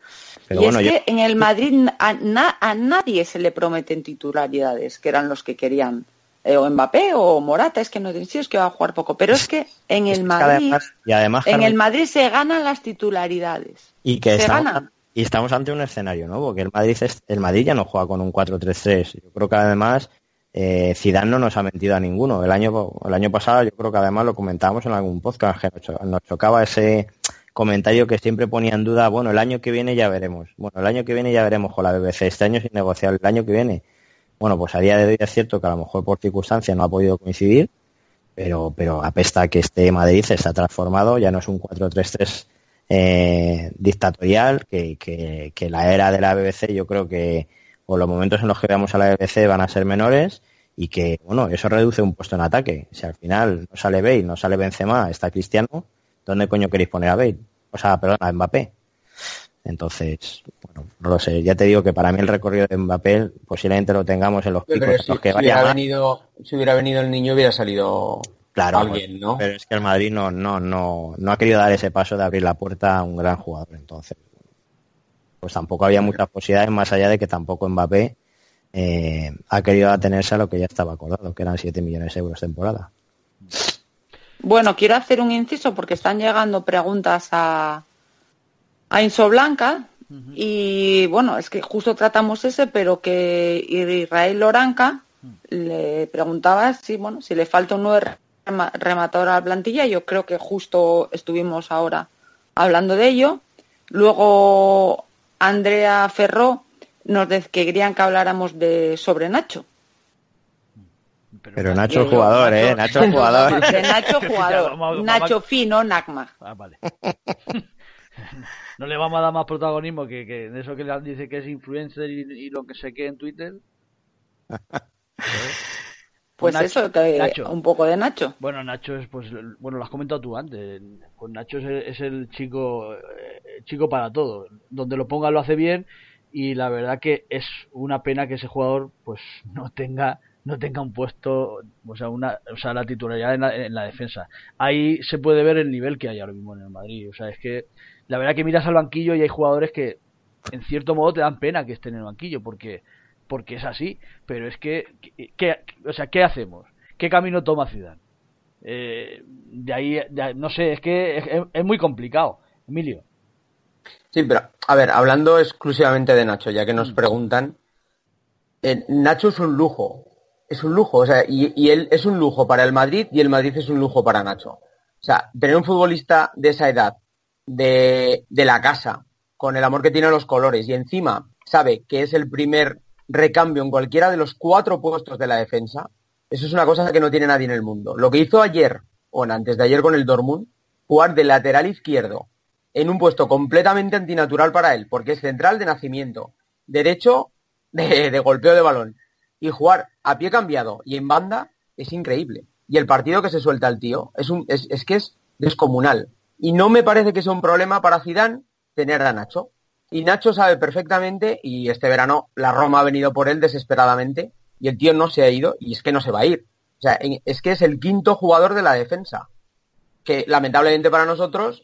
Pero bueno, es que en el Madrid a, a nadie se le prometen titularidades, que eran los que querían eh, o Mbappé o Morata, es que no es que va a jugar poco, pero es que en el Madrid, y además, en el Madrid se ganan las titularidades. Y que estamos, y estamos ante un escenario nuevo, que el Madrid el Madrid ya no juega con un 4-3-3. Yo creo que además eh, Zidane no nos ha mentido a ninguno. El año el año pasado yo creo que además lo comentábamos en algún podcast que nos chocaba ese comentario que siempre ponía en duda, bueno, el año que viene ya veremos. Bueno, el año que viene ya veremos con la BBC. Este año sin negociar, el año que viene bueno, pues a día de hoy es cierto que a lo mejor por circunstancias no ha podido coincidir, pero, pero apesta que este Madrid se ha transformado, ya no es un 4-3-3 eh, dictatorial, que, que, la era de la BBC yo creo que, o los momentos en los que veamos a la BBC van a ser menores, y que, bueno, eso reduce un puesto en ataque. Si al final no sale Bale, no sale Benzema, está Cristiano, ¿dónde coño queréis poner a Bale? O sea, perdón, a Mbappé. Entonces, bueno, no lo sé. Ya te digo que para mí el recorrido de Mbappé posiblemente lo tengamos en los picos si, que hubiera venido, si hubiera venido el niño hubiera salido claro, alguien, ¿no? Pero es que el Madrid no, no, no, no ha querido dar ese paso de abrir la puerta a un gran jugador. Entonces, pues tampoco había muchas posibilidades más allá de que tampoco Mbappé eh, ha querido atenerse a lo que ya estaba acordado, que eran 7 millones de euros temporada. Bueno, quiero hacer un inciso porque están llegando preguntas a, a Inso Blanca y bueno, es que justo tratamos ese, pero que Israel Loranca le preguntaba si, bueno, si le falta un nuevo rematador a la plantilla. Yo creo que justo estuvimos ahora hablando de ello. Luego Andrea Ferró nos querían que habláramos de sobre Nacho. Pero, Nacho es jugador, ¿eh? Nacho es jugador. Nacho jugador. Nacho fino, Nagma. Ah, vale. no le vamos a dar más protagonismo que, que eso que le dice que es influencer y, lo que se quede en Twitter. Pues, eso, que un poco de Nacho. Bueno, Nacho es, pues, bueno, lo has comentado tú antes. Pues Nacho es el, chico, eh, chico para todo. Donde lo ponga lo hace bien y la verdad que es una pena que ese jugador, pues, no tenga no tenga un puesto, o sea, una, o sea, la titularidad en la, defensa. Ahí se puede ver el nivel que hay ahora mismo en el Madrid. O sea, es que la verdad que miras al banquillo y hay jugadores que, en cierto modo, te dan pena que estén en el banquillo, porque porque es así, pero es que, o sea, ¿qué hacemos? ¿Qué camino toma Zidane? Eh, de, ahí, no sé, es que es, muy complicado, Emilio. Sí, pero a ver, hablando exclusivamente de Nacho, ya que nos mm. preguntan, eh, Nacho es un lujo, es un lujo, o sea, y, él es un lujo para el Madrid y el Madrid es un lujo para Nacho. O sea, tener un futbolista de esa edad, de, de la casa, con el amor que tiene a los colores y encima sabe que es el primer recambio en cualquiera de los cuatro puestos de la defensa, eso es una cosa que no tiene nadie en el mundo. Lo que hizo ayer, o antes de ayer con el Dortmund, jugar de lateral izquierdo en un puesto completamente antinatural para él, porque es central de nacimiento, derecho de, golpeo de balón, y jugar a pie cambiado y en banda es increíble. Y el partido que se suelta el tío es, un, es, es que es descomunal. Y no me parece que sea un problema para Zidane tener a Nacho. Y Nacho sabe perfectamente, y este verano la Roma ha venido por él desesperadamente, y el tío no se ha ido, y es que no se va a ir. O sea, es que es el quinto jugador de la defensa. Que lamentablemente para nosotros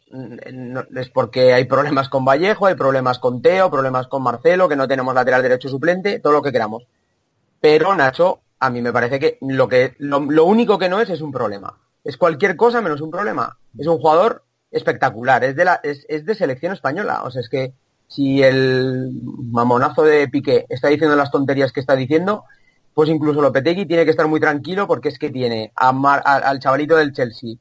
es porque hay problemas con Vallejo, hay problemas con Teo, problemas con Marcelo, que no tenemos lateral derecho suplente, todo lo que queramos. Pero Nacho, a mí me parece que lo que lo, único que no es es un problema. Es cualquier cosa menos un problema. Es un jugador espectacular, es de la, es, es de selección española. O sea, es que si el mamonazo de Piqué está diciendo las tonterías que está diciendo, pues incluso Lopetegui tiene que estar muy tranquilo porque es que tiene a al chavalito del Chelsea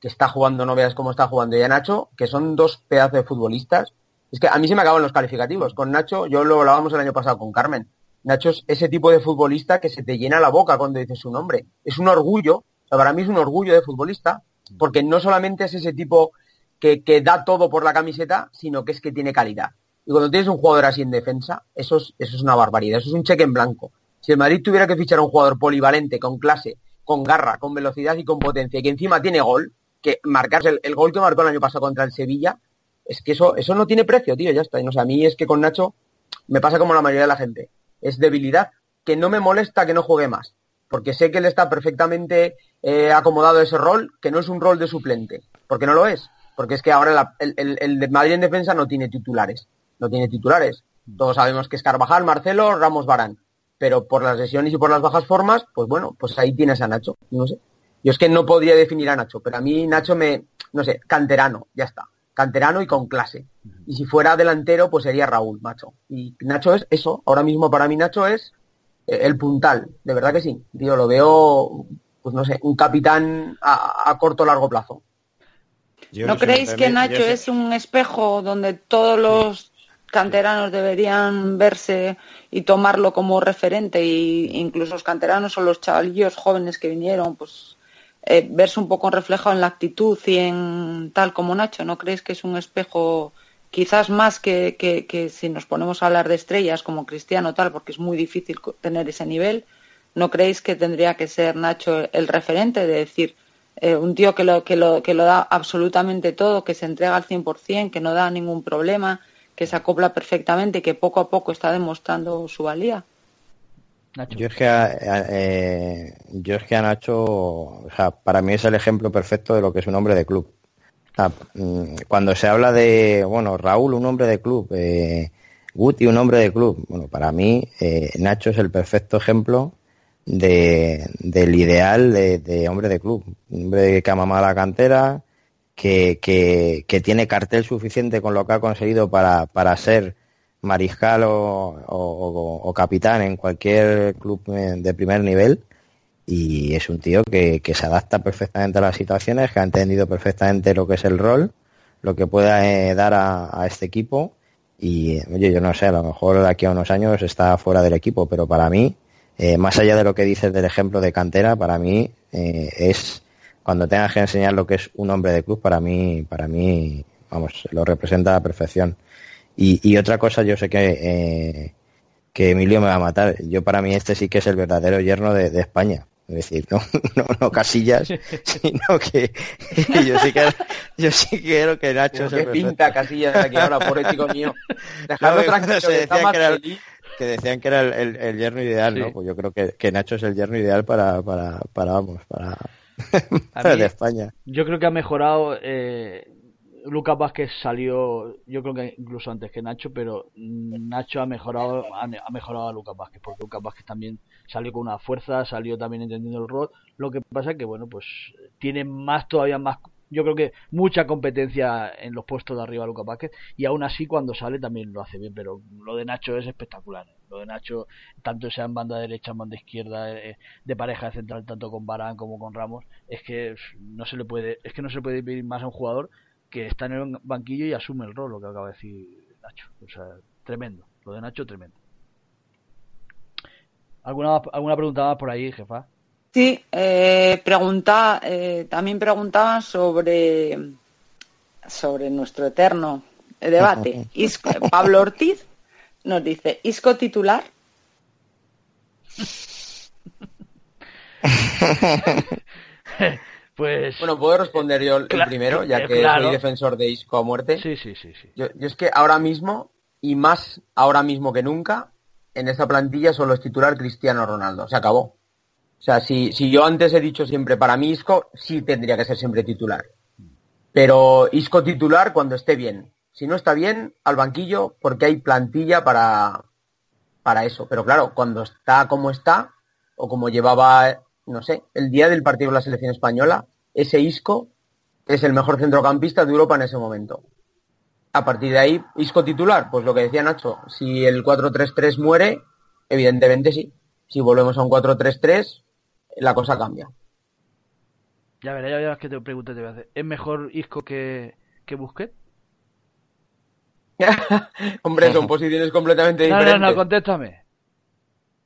que está jugando, no veas cómo está jugando, y a Nacho, que son dos pedazos de futbolistas. Es que a mí se me acaban los calificativos. Con Nacho, yo lo hablábamos el año pasado con Carmen. Nacho es ese tipo de futbolista que se te llena la boca cuando dices su nombre. Es un orgullo, para mí es un orgullo de futbolista, porque no solamente es ese tipo que da todo por la camiseta, sino que es que tiene calidad. Y cuando tienes un jugador así en defensa, eso es, eso es una barbaridad, eso es un cheque en blanco. Si el Madrid tuviera que fichar a un jugador polivalente, con clase, con garra, con velocidad y con potencia, y que encima tiene gol, que marcarse el, gol que marcó el año pasado contra el Sevilla, es que eso, eso no tiene precio, tío, ya está. Y no a mí es que con Nacho me pasa como la mayoría de la gente. Es debilidad, que no me molesta que no juegue más, porque sé que él está perfectamente eh, acomodado ese rol, que no es un rol de suplente, porque no lo es. Porque es que ahora el Madrid en defensa no tiene titulares no tiene titulares. Todos sabemos que es Carvajal, Marcelo, Ramos, Barán. Pero por las lesiones y por las bajas formas, pues bueno, pues ahí tienes a Nacho. No sé. Yo es que no podría definir a Nacho, pero a mí Nacho me, no sé, canterano, ya está. Canterano y con clase. Y si fuera delantero, pues sería Raúl, macho. Y Nacho es eso. Ahora mismo para mí Nacho es eh, el puntal. De verdad que sí. Yo lo veo, pues no sé, un capitán a, corto o largo plazo. ¿No creéis que Nacho es un espejo donde todos los canteranos deberían verse y tomarlo como referente e incluso los canteranos o los chavalillos jóvenes que vinieron, pues eh, verse un poco reflejado en la actitud y en tal como Nacho. ¿No crees que es un espejo quizás más que, que, si nos ponemos a hablar de estrellas como Cristiano tal, porque es muy difícil tener ese nivel? ¿No creéis que tendría que ser Nacho el referente de decir eh, un tío que lo, que, lo, que lo da absolutamente todo, que se entrega al 100%, que no da ningún problema? Que se acopla perfectamente y que poco a poco está demostrando su valía. Yo es que a, eh, yo es que a Nacho, o sea, para mí es el ejemplo perfecto de lo que es un hombre de club. Mm, cuando se habla de, bueno, Raúl, un hombre de club, eh, Guti, un hombre de club. Bueno, para mí, eh, Nacho es el perfecto ejemplo de, del ideal de, hombre de club. Un hombre que ama la cantera, que, que, tiene cartel suficiente con lo que ha conseguido para, para ser mariscal o, capitán en cualquier club eh, de primer nivel. Y es un tío que, que se adapta perfectamente a las situaciones, que ha entendido perfectamente lo que es el rol, lo que puede dar a este equipo y oye, yo no sé, a lo mejor de aquí a unos años está fuera del equipo, pero para mí, eh, más allá de lo que dices del ejemplo de cantera, para mí eh, es cuando tengas que enseñar lo que es un hombre de club, para mí, para mí, vamos, lo representa a la perfección. Y, otra cosa, yo sé que, eh, que Emilio me va a matar. Yo para mí este sí que es el verdadero yerno de España. Es decir, no, no, no casillas, sino que, yo sí que yo sí quiero que Nacho se pinta casillas aquí ahora, por ético mío. Dejarlo tranquilo, se decían que, era el, que decían que era el, el, yerno ideal, ¿no? Pues yo creo que, que, Nacho es el yerno ideal para, para, para vamos, para, para de España. Yo creo que ha mejorado eh, Lucas Vázquez salió, yo creo que incluso antes que Nacho, pero Nacho ha mejorado, ha, mejorado a Lucas Vázquez, porque Lucas Vázquez también salió con una fuerza, salió también entendiendo el rol. Lo que pasa es que, bueno, pues tiene más, todavía más, yo creo que mucha competencia en los puestos de arriba Lucas Vázquez, y aún así cuando sale también lo hace bien, pero lo de Nacho es espectacular. ¿eh? Lo de Nacho, tanto sea en banda derecha, en banda izquierda, eh, de pareja de central, tanto con Barán como con Ramos, es que no se le puede, es que no se puede pedir más a un jugador que está en el banquillo y asume el rol, lo que acaba de decir Nacho. O sea, tremendo. Lo de Nacho, tremendo. ¿Alguna, alguna pregunta más por ahí, jefa? Sí, eh, pregunta, eh, también preguntaban sobre, sobre nuestro eterno debate. Pablo Ortiz nos dice, ¿Isco titular? Pues, bueno, puedo responder yo el primero, ya que soy defensor de Isco a muerte. Sí, sí, sí. sí. Yo, es que ahora mismo, y más ahora mismo que nunca, en esta plantilla solo es titular Cristiano Ronaldo. Se acabó. O sea, si, si yo antes he dicho siempre para mí Isco, sí tendría que ser siempre titular. Pero Isco titular cuando esté bien. Si no está bien, al banquillo, porque hay plantilla para, para eso. Pero claro, cuando está como está, o como llevaba no sé, el día del partido de la selección española, ese Isco es el mejor centrocampista de Europa en ese momento. A partir de ahí, Isco titular, pues lo que decía Nacho, si el 4-3-3 muere, evidentemente sí. Si volvemos a un 4-3-3, la cosa cambia. Ya verás, ya verás que te pregunte te voy a hacer. ¿Es mejor Isco que, que Busquets? Hombre, son posiciones completamente diferentes. No, no, no, contéstame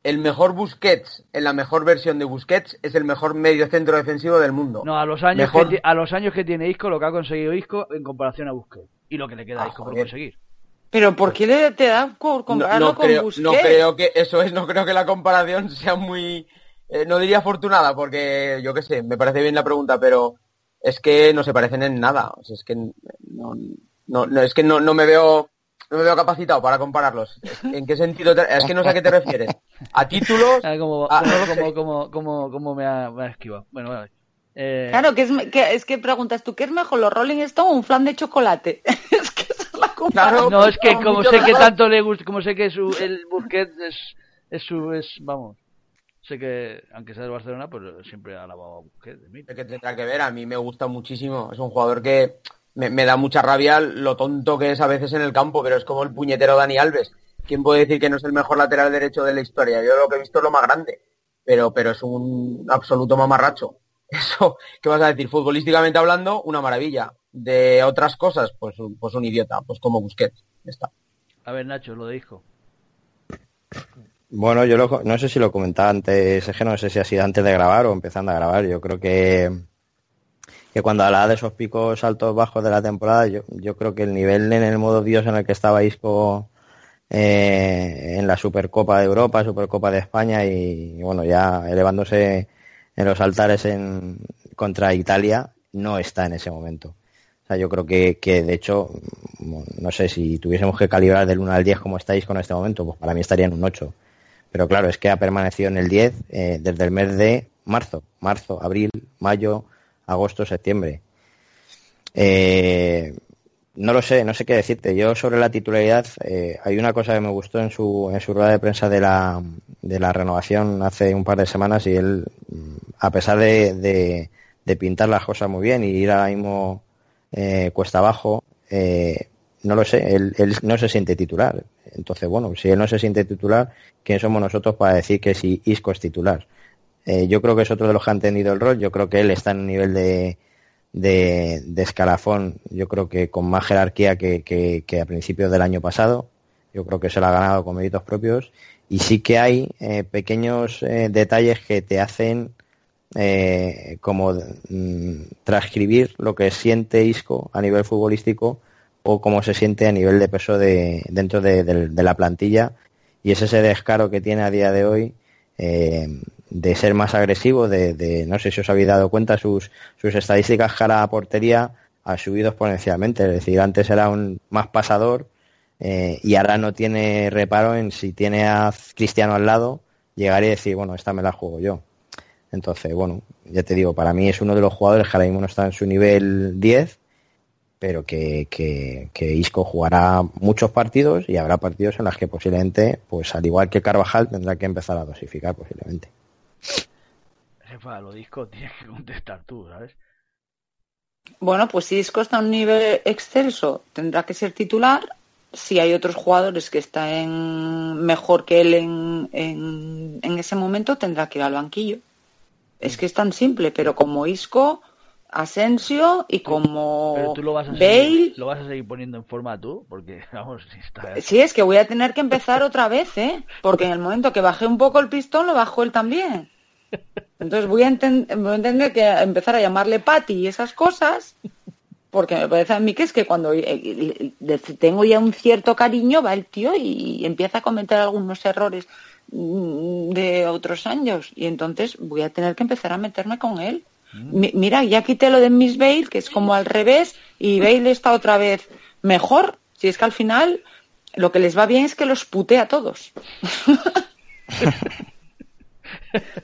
el mejor Busquets, en la mejor versión de Busquets, es el mejor medio centro defensivo del mundo. No, a los años, que, a los años que tiene Isco, lo que ha conseguido Isco en comparación a Busquets. Y lo que le queda a ah, Isco por conseguir. Pero ¿por qué le te da por compararlo no, con creo, Busquets? No creo que, eso es, no creo que la comparación sea muy, eh, no diría afortunada, porque yo qué sé, me parece bien la pregunta, pero es que no se parecen en nada. O sea, es que no, no, es que no, no me veo no me veo capacitado para compararlos. ¿En qué sentido? Es que no sé a qué te refieres. ¿A títulos? Ah, como, como, como, como, me ha, esquivado. Bueno, vale. Eh... Claro, que es, que es que preguntas tú, ¿qué es mejor, los Rolling Stone o un flan de chocolate? es que esa es la comparación. no, es que como sé que tanto le gusta, como sé que su, el Busquets es, es su, es, vamos, sé que, aunque sea de Barcelona, pues siempre ha alabado a Busquets. Es que tendrá que ver, a mí me gusta muchísimo. Es un jugador que me, da mucha rabia lo tonto que es a veces en el campo, pero es como el puñetero Dani Alves. ¿Quién puede decir que no es el mejor lateral derecho de la historia? Yo lo que he visto es lo más grande, pero, pero es un absoluto mamarracho. Eso, ¿qué vas a decir? Futbolísticamente hablando, una maravilla. De otras cosas, pues, pues un idiota, pues como Busquets. Está. A ver, Nacho, lo dijo. Bueno, yo no sé si lo comentaba antes, es que no sé si ha sido antes de grabar o empezando a grabar. Yo creo que que cuando hablaba de esos picos altos bajos de la temporada, yo, creo que el nivel en el modo Dios en el que estaba Isco eh, en la Supercopa de Europa, Supercopa de España y, bueno, ya elevándose en los altares en, contra Italia, no está en ese momento. O sea, yo creo que, que de hecho, no sé, si tuviésemos que calibrar del 1 al 10 como estáis con este momento, pues para mí estaría en un 8. Pero claro, es que ha permanecido en el 10 eh, desde el mes de marzo, marzo, abril, mayo, agosto, septiembre. Eh, no lo sé, no sé qué decirte. Yo sobre la titularidad, eh, hay una cosa que me gustó en su, en su rueda de prensa de la, de la renovación hace un par de semanas y él, a pesar de, de, pintar las cosas muy bien y ir ahora mismo eh, cuesta abajo, no lo sé, él, no se siente titular. Entonces, bueno, si él no se siente titular, ¿quién somos nosotros para decir que si Isco es titular? Eh, yo creo que es otro de los que han tenido el rol. Yo creo que él está en un nivel de, de, escalafón, yo creo que con más jerarquía que, a principios del año pasado. Yo creo que se lo ha ganado con méritos propios. Y sí que hay eh, pequeños eh, detalles que te hacen como mm, transcribir lo que siente Isco a nivel futbolístico o cómo se siente a nivel de peso de, dentro de, la plantilla. Y es ese descaro que tiene a día de hoy de ser más agresivo, de, no sé si os habéis dado cuenta, sus, sus estadísticas cara a portería ha subido exponencialmente. Es decir, antes era un más pasador eh, y ahora no tiene reparo en si tiene a Cristiano al lado, llegar y decir, bueno, esta me la juego yo. Entonces, bueno, ya te digo, para mí es uno de los jugadores que ahora mismo no está en su nivel 10, pero que, que, que, Isco jugará muchos partidos y habrá partidos en los que posiblemente, pues al igual que Carvajal, tendrá que empezar a dosificar posiblemente. Jefa, lo disco tienes que contestar tú, ¿sabes? Bueno, pues si Isco está a un nivel excelso, tendrá que ser titular. Si hay otros jugadores que están mejor que él en, en, ese momento, tendrá que ir al banquillo. Es que es tan simple, pero como Isco, Asensio y como pero tú lo vas a Bale. Seguir, ¿Lo vas a seguir poniendo en forma tú? Porque, vamos, si está... Sí, es que voy a tener que empezar otra vez, ¿eh? Porque en el momento que bajé un poco el pistón, lo bajó él también. Entonces voy a, entender que empezar a llamarle Patty y esas cosas, porque me parece a mí que es que cuando eh, tengo ya un cierto cariño, va el tío y empieza a cometer algunos errores mm, de otros años. Y entonces voy a tener que empezar a meterme con él. Mm. Mira, ya quité lo de Miss Bale, que es como al revés, y Bale está otra vez mejor. Si es que al final lo que les va bien es que los pute a todos.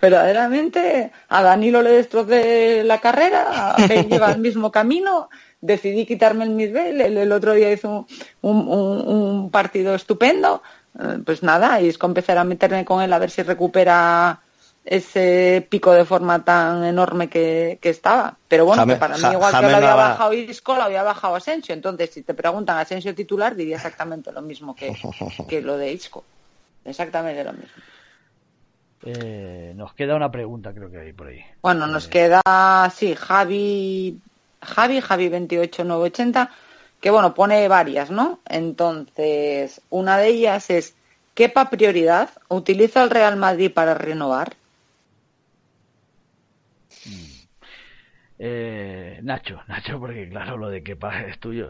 verdaderamente a Danilo le destrocé la carrera, a lleva el mismo camino, decidí quitarme el Midvale, el, otro día hizo un, partido estupendo, eh, pues nada, y es que empezar a meterme con él a ver si recupera ese pico de forma tan enorme que, estaba. Pero bueno, para mí igual que lo había bajado Isco, lo había bajado Asensio. Entonces, si te preguntan Asensio titular, diría exactamente lo mismo que, que lo de Isco. Exactamente lo mismo. Eh, nos queda una pregunta, creo que hay por ahí. Bueno, nos eh, queda, sí, Javi, Javi, Javi 28980, que bueno, pone varias, ¿no? Entonces, una de ellas es, ¿quepa prioridad? ¿Utiliza el Real Madrid para renovar? Eh, Nacho, Nacho, porque claro, lo de Kepa es tuyo.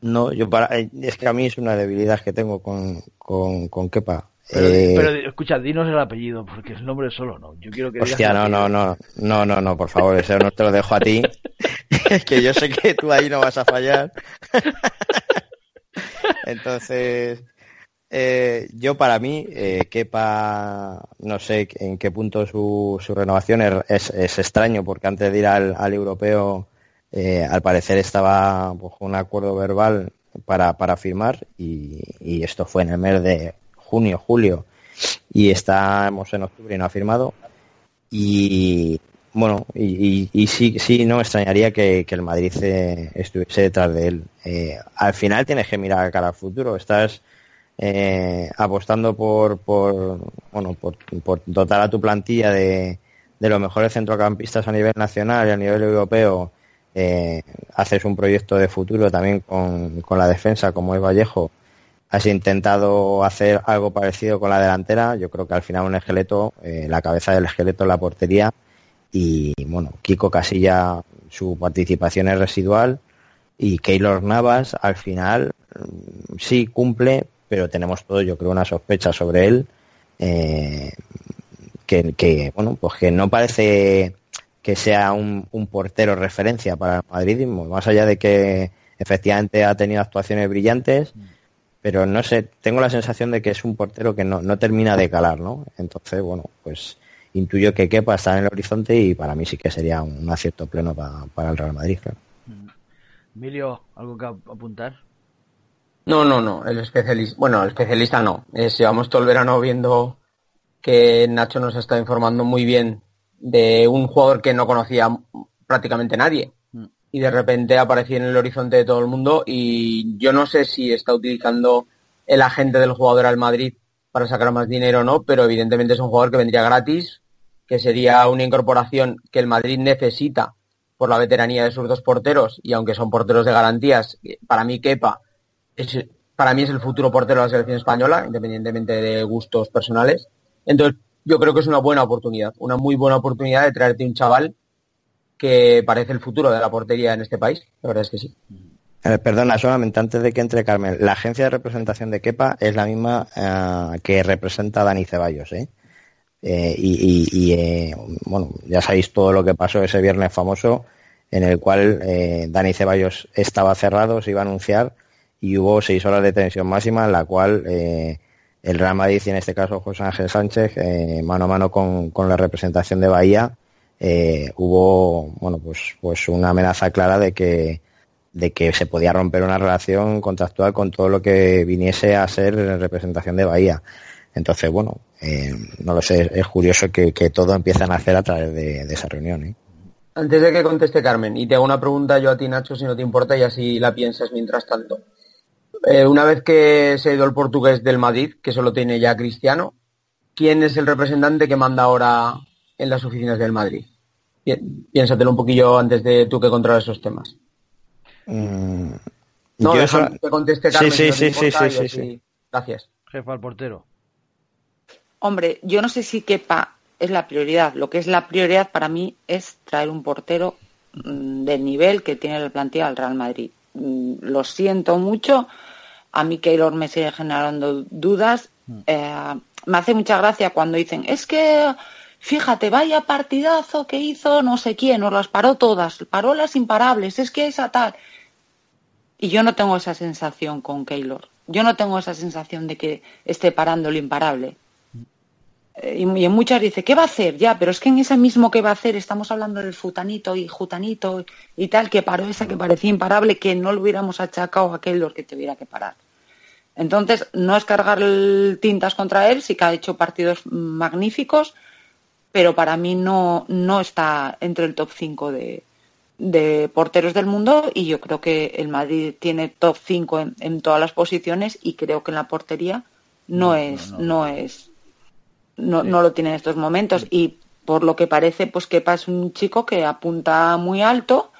No, yo para, es que a mí es una debilidad que tengo con, con, con Kepa. Eh, pero, escucha, dinos el apellido, porque el nombre solo no. Yo quiero que Hostia, no, no, no, no, no, no, por favor, eso no te lo dejo a ti. que yo sé que tú ahí no vas a fallar. Entonces, eh, yo para mí, eh, Kepa, no sé en qué punto su, su renovación es, extraño, porque antes de ir al, europeo, eh, al parecer estaba un acuerdo verbal para, para firmar y, esto fue en el mes de junio, julio, y estamos en octubre y no ha firmado. Y bueno, y, y, sí, sí, no me extrañaría que, el Madrid eh, estuviese detrás de él. Eh, al final tienes que mirar cara al futuro. Estás eh, apostando por, por, bueno, por, dotar a tu plantilla de, de los mejores centrocampistas a nivel nacional y a nivel europeo. haces un proyecto de futuro también con, con la defensa como es Vallejo has intentado hacer algo parecido con la delantera. Yo creo que al final un esqueleto, eh, la cabeza del esqueleto la portería. Y bueno, Kiko Casilla, su participación es residual. Y Keylor Navas, al final, mm, sí cumple, pero tenemos todo, yo creo, una sospecha sobre él. Eh, que, bueno, pues que no parece que sea un, un portero referencia para el madridismo, más allá de que efectivamente ha tenido actuaciones brillantes. Pero no sé, tengo la sensación de que es un portero que no, no termina de calar, ¿no? Entonces, bueno, pues intuyo que quepa estar en el horizonte y para mí sí que sería un acierto pleno para, el Real Madrid, claro. Emilio, ¿algo que apuntar? No, no, no, el especialista, bueno, el especialista no. Es, llevamos todo el verano viendo que Nacho nos está informando muy bien de un jugador que no conocía prácticamente nadie mm. y de repente apareció en el horizonte de todo el mundo y yo no sé si está utilizando el agente del jugador al Madrid para sacar más dinero o no, pero evidentemente es un jugador que vendría gratis, que sería una incorporación que el Madrid necesita por la veteranía de sus dos porteros y aunque son porteros de garantías, para mí Kepa para mí es el futuro portero de la selección española, independientemente de gustos personales. Entonces, yo creo que es una buena oportunidad, una muy buena oportunidad de traerte un chaval que parece el futuro de la portería en este país. La verdad es que sí. Eh, perdona, solamente antes de que entre Carmen, la agencia de representación de Kepa es la misma eh, que representa a Dani Ceballos, ¿eh? y, bueno, ya sabéis todo lo que pasó ese viernes famoso en el cual Dani Ceballos estaba cerrado, se iba a anunciar y hubo seis horas de tensión máxima en la cual el Real Madrid y en este caso José Ángel Sánchez, mano a mano con, con, la representación de Bahía, hubo bueno pues pues una amenaza clara de que de que se podía romper una relación contractual con todo lo que viniese a ser representación de Bahía. Entonces, bueno, eh, no lo sé, es curioso que, todo empiezan a hacer a través de, esa reunión. ¿eh? Antes de que conteste Carmen, y te hago una pregunta yo a ti, Nacho, si no te importa, y así la piensas mientras tanto. Eh, una vez que se ha ido el portugués del Madrid, que solo tiene ya Cristiano, ¿quién es el representante que manda ahora en las oficinas del Madrid? Piénsatelo un poquillo antes de tú que controles esos temas. Mm, no, que conteste Carmen. Sí, sí, sí, sí, sí, Gracias. Jefa al portero. Hombre, yo no sé si quepa es la prioridad. Lo que es la prioridad para mí es traer un portero mm, del nivel que tiene la plantilla del Real Madrid. Mm, lo siento mucho. A mí Keylor me sigue generando dudas. Eh, me hace mucha gracia cuando dicen, es que fíjate, vaya partidazo que hizo no sé quién, nos las paró todas, paró las imparables, es que esa tal. Y yo no tengo esa sensación con Keylor. Yo no tengo esa sensación de que esté parando lo imparable. Eh, y, en muchas dice, ¿qué va a hacer? Ya, pero es que en ese mismo que va a hacer estamos hablando del futanito y jutanito y tal, que paró esa que parecía imparable, que no lo hubiéramos achacado a Keylor que tuviera que parar. Entonces, no es cargar tintas contra él, sí que ha hecho partidos magníficos, pero para mí no, no está entre el top 5 de, de porteros del mundo y yo creo que el Madrid tiene top 5 en, todas las posiciones y creo que en la portería no, es no, es no, no lo tiene en estos momentos. Y por lo que parece pues Kepa es un chico que apunta muy alto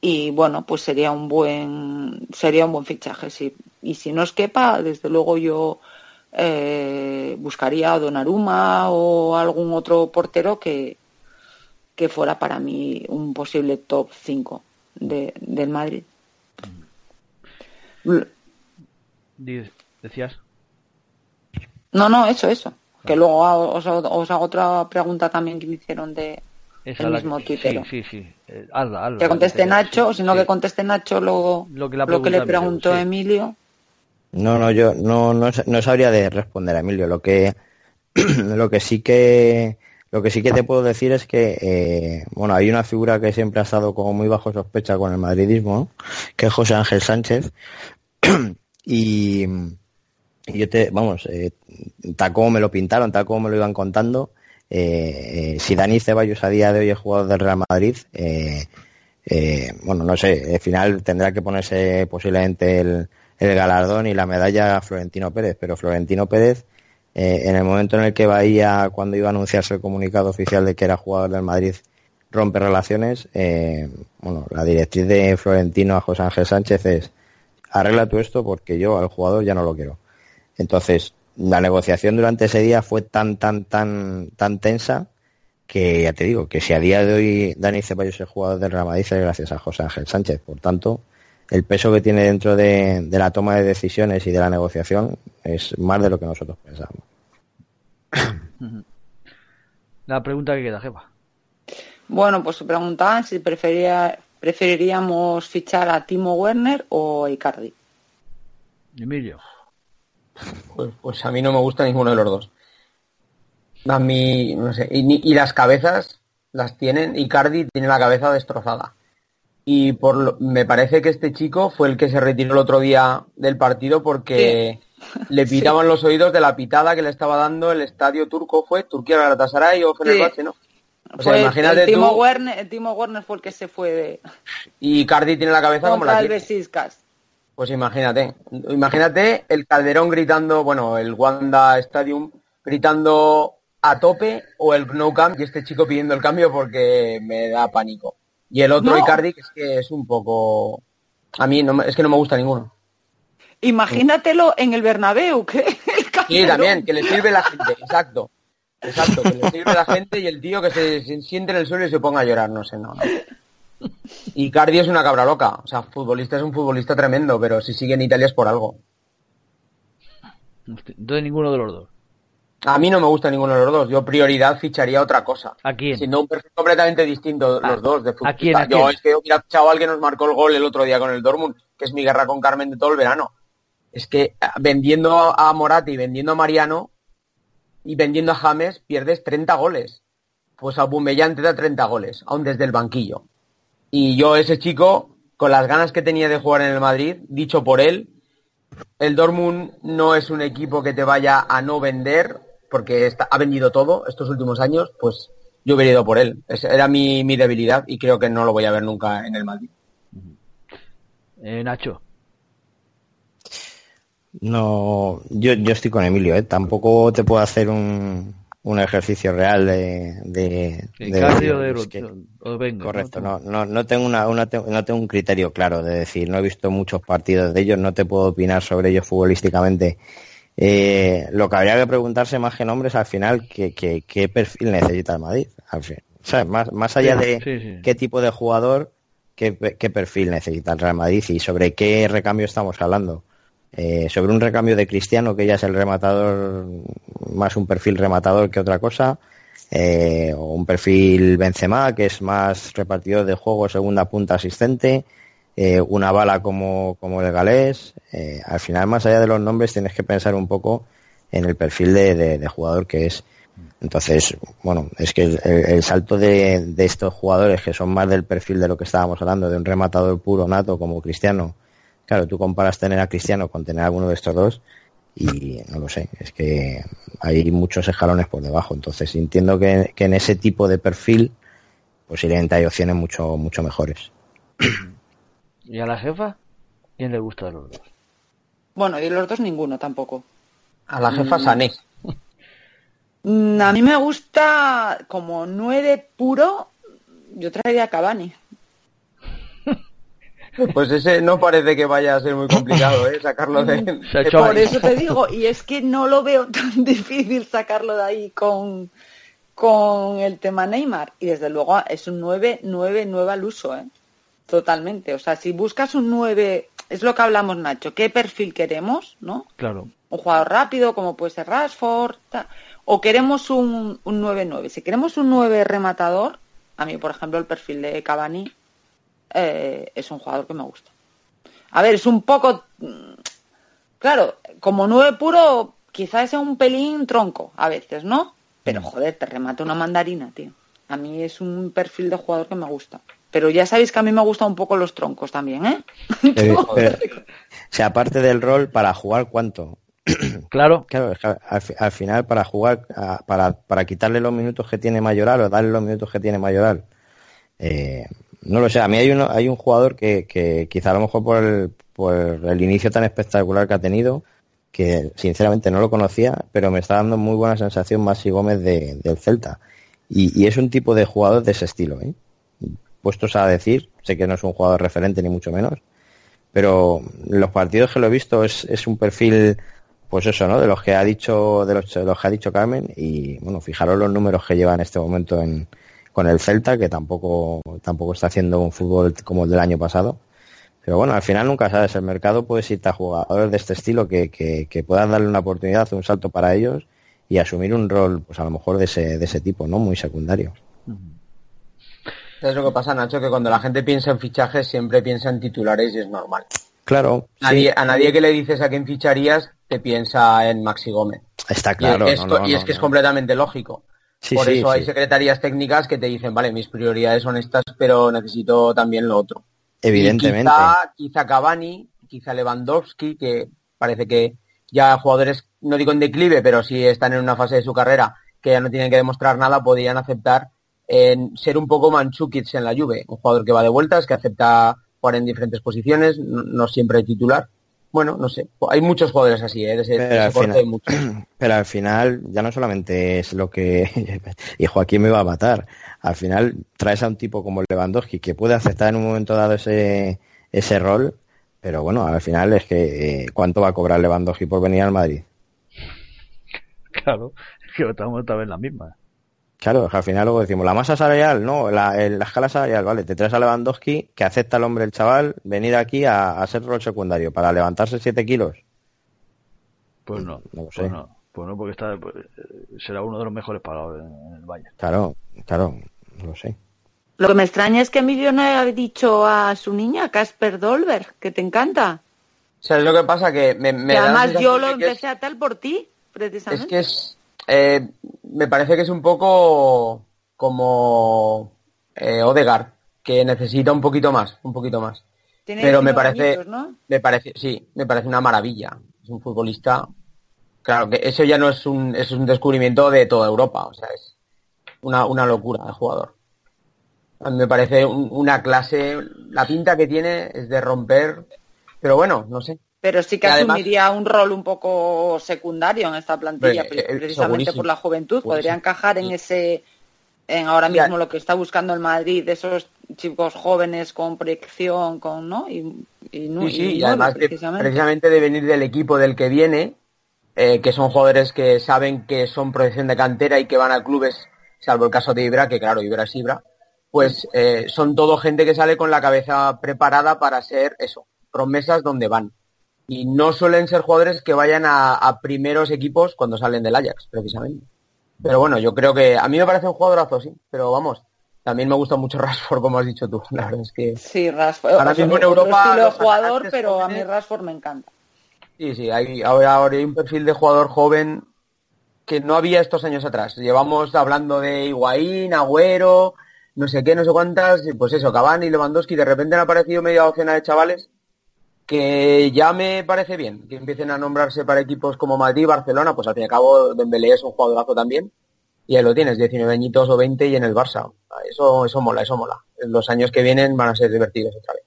y bueno pues sería un buen sería un buen fichaje sí y si no es Kepa desde luego yo eh, buscaría a Donnarumma o algún otro portero que, que fuera para mí un posible top 5 de, del Madrid. ¿Decías? No, no, eso, eso. Que luego os, os, hago otra pregunta también que me hicieron de el mismo Twitter. Sí, sí, sí. Eh, que conteste Nacho, o si no que conteste Nacho lo, lo que, lo que le preguntó Emilio. No, no, yo no, no, no sabría de responder, Emilio. Lo que, lo que sí que lo que sí que te puedo decir es que, eh, bueno, hay una figura que siempre ha estado como muy bajo sospecha con el madridismo, que es José Ángel Sánchez. y, yo te, vamos, eh, tal como me lo pintaron, tal como me lo iban contando, eh, si Dani Ceballos a día de hoy es jugador del Real Madrid, bueno, no sé, al final tendrá que ponerse posiblemente el, el galardón y la medalla a Florentino Pérez, pero Florentino Pérez eh, en el momento en el que Bahía, cuando iba a anunciarse el comunicado oficial de que era jugador del Madrid, rompe relaciones, eh, bueno, la directriz de Florentino a José Ángel Sánchez es arregla tú esto porque yo al jugador ya no lo quiero. Entonces, la negociación durante ese día fue tan, tan, tan, tan tensa que ya te digo, que si a día de hoy Dani Ceballos es jugador del Real Madrid es gracias a José Ángel Sánchez. Por tanto, el peso que tiene dentro de, la toma de decisiones y de la negociación es más de lo que nosotros pensamos. La pregunta que queda, jefa. Bueno, pues se preguntaban si prefería, preferiríamos fichar a Timo Werner o a Icardi. Emilio. Pues, pues, a mí no me gusta ninguno de los dos. A mí, no sé, y, y las cabezas las tienen, Icardi tiene la cabeza destrozada y por lo- me parece que este chico fue el que se retiró el otro día del partido porque le pitaban los oídos de la pitada que le estaba dando el estadio turco fue Turquía Galatasaray o Fenerbahce, ¿no? O sea, Fue imagínate el Timo tú Werner, el Timo Werner fue el que se fue de y Cardi tiene la cabeza como la tiene. Pues imagínate, imagínate el Calderón gritando, bueno, el Wanda Stadium gritando a tope o el No Camp y este chico pidiendo el cambio porque me da pánico. Y el otro No. Icardi que es que es un poco a mí no me- es que no me gusta ninguno. Imagínatelo en el Bernabéu, que el Sí, también, que le sirve la gente, exacto. Exacto, que le sirve la gente y el tío que se, se siente en el suelo y se ponga a llorar, no sé, no. no. Y Cardi es una cabra loca, o sea, futbolista es un futbolista tremendo, pero si sigue en Italia es por algo. Entonces ninguno de los dos. A mí no me gusta ninguno de los dos. Yo prioridad ficharía otra cosa. ¿A quién? Siendo un perfil completamente distinto ¿A- los dos de a futbolista. quién, a Yo quién? es que hubiera fichado al que nos marcó el gol el otro día con el Dortmund, que es mi guerra con Carmen de todo el verano. Es que ah, vendiendo a Morati, vendiendo a Mariano y vendiendo a James, pierdes 30 goles. Pues a Bumellán te da 30 goles, aún desde el banquillo. Y yo, ese chico, con las ganas que tenía de jugar en el Madrid, dicho por él, el Dortmund no es un equipo que te vaya a no vender, porque está- ha vendido todo estos últimos años, pues yo hubiera ido por él. Esa era mi, mi debilidad y creo que no lo voy a ver nunca en el Madrid. Eh, Nacho. No, yo, yo estoy con Emilio, ¿eh? tampoco te puedo hacer un, un ejercicio real de, de, de de, es que- o correcto, ¿no? no, no, no tengo una, una te- no tengo un criterio claro de decir, no he visto muchos partidos de ellos, no te puedo opinar sobre ellos futbolísticamente. Eh, lo que habría que preguntarse más que nombres al final, ¿qué, qué, qué perfil necesita el Madrid? Al fin. Más, más allá Sí, de sí, sí. qué tipo de jugador, qué, qué perfil necesita el Real Madrid y sobre qué recambio estamos hablando. Eh, sobre un recambio de Cristiano, que ya es el rematador, más un perfil rematador que otra cosa, eh, o un perfil Benzema, que es más repartidor de juego, segunda punta asistente, eh, una bala como, como el galés. Eh, al final, más allá de los nombres, tienes que pensar un poco en el perfil de, jugador que es. Entonces, bueno, es que el, el- salto de, estos jugadores que son más del perfil de lo que estábamos hablando, de un rematador puro nato como Cristiano, claro, tú comparas tener a Cristiano con tener a alguno de estos dos y no lo sé, es que hay muchos escalones por debajo. Entonces entiendo que, que en ese tipo de perfil posiblemente hay opciones mucho, mucho mejores. ¿Y a la jefa? ¿Quién le gusta de los dos? Bueno, y los dos ninguno tampoco. A la jefa Sané. Mm, A mí me gusta como nueve puro, yo traería a Cavani. Pues ese no parece que vaya a ser muy complicado, ¿eh? Sacarlo de... De hecho Por eso te digo, y es que no lo veo tan difícil sacarlo de ahí con, con el tema Neymar. Y desde luego es un 9, 9, 9 al uso, ¿eh? Totalmente. O sea, si buscas un 9, es lo que hablamos, Nacho, ¿qué perfil queremos, no? Claro. Un jugador rápido, como puede ser Rashford, o queremos un, un 9-9. Si queremos un 9 rematador, a mí, por ejemplo, el perfil de Cavani eh, es un jugador que me gusta. A ver, es un poco... mm, Claro, como 9 puro, quizás sea un pelín tronco a veces, ¿no? Pero joder, te remata una mandarina, tío. A mí es un perfil de jugador que me gusta. Pero ya sabéis que a mí me gustan un poco los troncos también, ¿eh? Pero- pero- o sea, aparte del rol, para jugar cuánto. Claro. Claro, es que al, al final para jugar, a- para, para quitarle los minutos que tiene Mayoral o darle los minutos que tiene Mayoral, eh, no lo sé, a mí hay, uno, hay un jugador que, que quizá a lo mejor por el, por el inicio tan espectacular que ha tenido, que sinceramente no lo conocía, pero me está dando muy buena sensación Masi Gómez de- del Celta. Y, y es un tipo de jugador de ese estilo, ¿eh? Puestos a decir, sé que no es un jugador referente ni mucho menos, pero los partidos que lo he visto es, es un perfil pues eso, ¿no? De los que ha dicho, de los, de los que ha dicho Carmen, y bueno, fijaros los números que lleva en este momento en, con el Celta, que tampoco, tampoco está haciendo un fútbol como el del año pasado. Pero bueno, al final nunca sabes, el mercado puede irte a jugadores de este estilo que, que, que puedan darle una oportunidad, un salto para ellos y asumir un rol, pues a lo mejor de ese, de ese tipo, ¿no? Muy secundario. Es lo que pasa, Nacho, que cuando la gente piensa en fichajes siempre piensa en titulares y es normal. Claro, sí, a nadie que le dices a quién ficharías te piensa en Maxi Gómez. está Y claro. es, no, co- no, y es no, que es completamente lógico. Sí, Por sí, eso hay secretarías técnicas que te dicen, vale, mis prioridades son estas, pero necesito también lo otro. Evidentemente. quizá, quizá Cavani, quizá Lewandowski, que parece que ya jugadores, no digo en declive, pero sí están en una fase de su carrera que ya no tienen que demostrar nada, podrían aceptar en ser un poco Manchukic en la Juve, un jugador que va de vueltas, que acepta jugar en diferentes posiciones, no, no siempre titular. Bueno, no sé, hay muchos jugadores así, ¿eh? de ese, de Pero ese al, corte final, hay muchos. pero al final ya no solamente es lo que... y Joaquín me va a matar. Al final traes a un tipo como Lewandowski que puede aceptar en un momento dado ese, ese rol, pero bueno, al final es que eh, ¿cuánto va a cobrar Lewandowski por venir al Madrid? Claro, es que estamos otra vez la misma. Claro, al final luego decimos, la masa salarial, no, la, el- la escala salarial, vale, te traes a Lewandowski, que acepta el hombre, el chaval, venir aquí a, a ser rol secundario para levantarse 7 kilos. Pues no, No lo pues sé. no, pues no, porque está, pues, eh, será uno de los mejores pagados en, el Bayern. Claro, claro, no lo sé. Lo que me extraña es que Emilio no haya dicho a su niña, Casper Dolberg, que te encanta. ¿Sabes lo que pasa? Que me, me Que además yo lo es- empecé a tal por ti, Es precisamente. que es. eh, me parece que es un poco como eh, Odegaard, que necesita un poquito más, un poquito más. Tiene Pero me 19 parece, añitos, ¿no? me parece, sí, me parece una maravilla. Es un futbolista. Claro que eso ya no es un, es un descubrimiento de toda Europa, o sea, es una, una locura de jugador. A mí me parece un- una clase, la pinta que tiene es de romper, pero bueno, no sé. Pero sí que además- asumiría un rol un poco secundario en esta plantilla, eh, pre- eh, precisamente por la juventud. Podría encajar en ese, en ahora Ya. mismo lo que está buscando el Madrid, de esos chicos jóvenes con proyección, con, ¿no? Y, sí, además de- precisamente. precisamente de venir del equipo del que viene, eh, que son jugadores que saben que son proyección de cantera y que van a clubes, salvo el caso de Ibra, que claro, Ibra es Ibra, pues eh, son todo gente que sale con la cabeza preparada para ser eso, promesas donde van. Y no suelen ser jugadores que vayan a, a primeros equipos cuando salen del Ajax, precisamente. Pero bueno, yo creo que a mí me parece un jugadorazo, sí, pero vamos, también me gusta mucho Rashford, como has dicho tú, la verdad es que... Sí, Rashford. Ahora mismo en otro Europa, estilo jugador, pero a mí Rashford me encanta. Sí, sí, hay, ahora, ahora hay un perfil de jugador joven que no había estos años atrás. Llevamos hablando de Higuaín, Agüero, no sé qué, no sé cuántas, pues eso, Cavani, Lewandowski, de repente han aparecido media docena de chavales que ya me parece bien que empiecen a nombrarse para equipos como Madrid, Barcelona, pues al fin y al cabo Dembélé es un jugadorazo también, y ahí lo tienes, 19 añitos o 20 y en el Barça. Eso, eso mola, eso mola. Los años que vienen van a ser divertidos otra vez.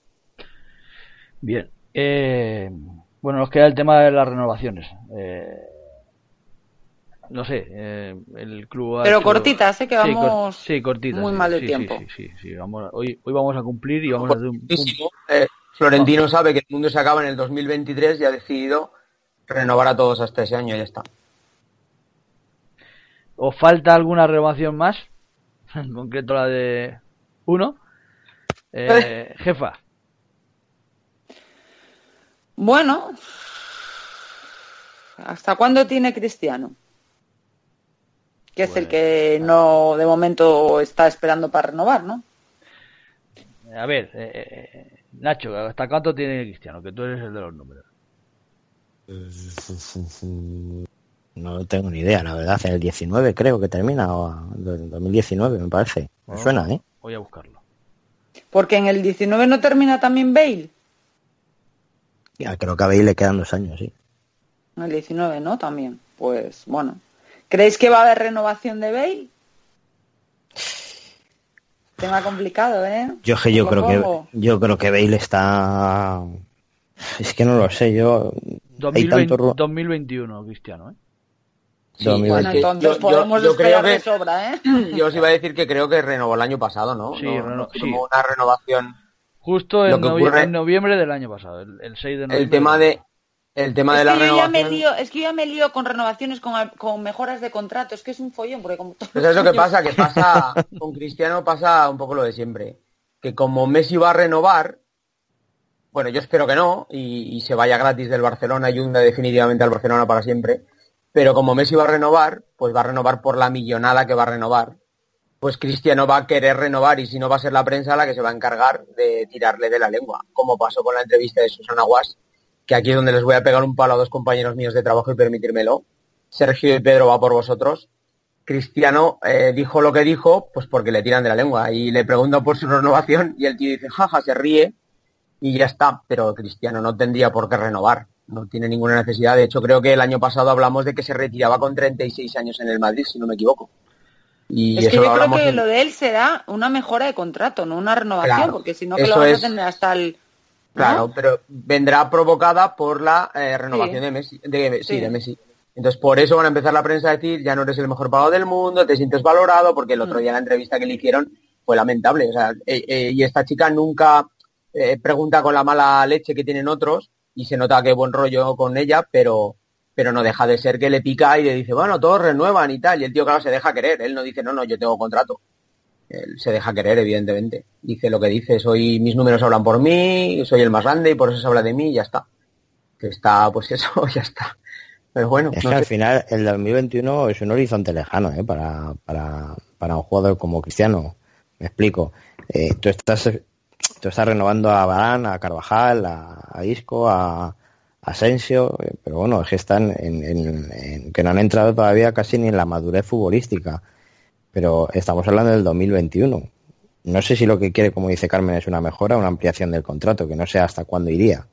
Bien. Eh, bueno, nos queda el tema de las renovaciones. Eh, no sé, eh, el club ha Pero hecho- cortitas, ¿eh? Que Sí, cor- vamos sí, cortitas, muy sí, mal de sí, tiempo. Sí, sí, sí, sí, vamos a- hoy, hoy vamos a cumplir y vamos a hacer un, un-. Eh, Florentino sabe que el mundo se acaba en el 2023 y ha decidido renovar a todos hasta ese año y ya está. ¿Os falta alguna renovación más? En concreto la de uno. Eh, jefa, Bueno, ¿hasta cuándo tiene Cristiano? Que es el Pues, que no, de momento, está esperando para renovar, ¿no? a ver, eh, eh, Nacho, ¿hasta cuánto tiene Cristiano? Que tú eres el de los números. No tengo ni idea, la verdad. En el 19 creo que termina, o en 2019 me parece. Me Oh. suena, ¿eh? Voy a buscarlo. Porque en el 19 no termina también Bale. Ya, creo que a Bale le quedan dos años, sí. En el 19, ¿no? También. Pues bueno. ¿Creéis que va a haber renovación de Bale? Tema complicado, ¿eh? Yo que yo creo que yo creo que Bale está es que no lo sé, yo hay 2020 tanto ru- 2021, Cristiano, ¿eh? Sí, Dos mil Bueno, entonces yo- yo- podemos yo esperar de que- sobra, ¿eh? Yo os iba a decir que creo que renovó el año pasado, ¿no? Sí, no, sí. una renovación. Justo en, novie- ocurre- en noviembre del año pasado, el, el 6 de noviembre. El tema de el tema de Es la ya me renovación. lío, es que yo ya me lío con renovaciones, con, con mejoras de contrato. Es que es un follón, porque como todos Pues ¿sabes lo los que pasa? Que pasa con Cristiano pasa un poco lo de siempre. Que como Messi va a renovar, bueno, yo espero que no, y, y se vaya gratis del Barcelona y hunda definitivamente al Barcelona para siempre. Pero como Messi va a renovar, pues va a renovar por la millonada que va a renovar. Pues Cristiano va a querer renovar y si no va a ser la prensa la que se va a encargar de tirarle de la lengua. Como pasó con la entrevista de Susana Guas, que aquí es donde les voy a pegar un palo a dos compañeros míos de trabajo y permitírmelo. Sergio y Pedro va por vosotros. Cristiano eh, dijo lo que dijo, pues porque le tiran de la lengua y le preguntan por su renovación y el tío dice, jaja, se ríe y ya está. Pero Cristiano no tendría por qué renovar, no tiene ninguna necesidad. De hecho, creo que el año pasado hablamos de que se retiraba con 36 años en el Madrid, si no me equivoco. Y es que yo creo que lo de él será una mejora de contrato, no una renovación, porque si no que lo vas a tener hasta el... Claro, pero vendrá provocada por la eh, renovación de Messi, de, sí, de Messi. Entonces, por eso van a empezar la prensa a decir, ya no eres el mejor pagado del mundo, te sientes valorado, porque el otro mm. día la entrevista que le hicieron fue lamentable. O sea, eh, eh, y esta chica nunca eh, pregunta con la mala leche que tienen otros, y se nota que buen rollo con ella, pero, pero no deja de ser que le pica y le dice, bueno, todos renuevan y tal, y el tío, claro, se deja querer. Él no dice, no, no, yo tengo contrato. Él se deja querer, evidentemente. Dice lo que dice, soy, mis números hablan por mí, soy el más grande y por eso se habla de mí y ya está. Que está, pues eso, ya está. Pero bueno. Es que al final el 2021 es un horizonte lejano ¿eh? para, para, para un jugador como Cristiano. Me explico. Eh, tú estás tú estás renovando a Barán, a Carvajal, a, Isco, a, Asensio, eh, pero bueno, es que están en, que no han entrado todavía casi ni en la madurez futbolística. Pero estamos hablando del 2021. No sé si lo que quiere, como dice Carmen, es una mejora, una ampliación del contrato, que no sé hasta cuándo iría.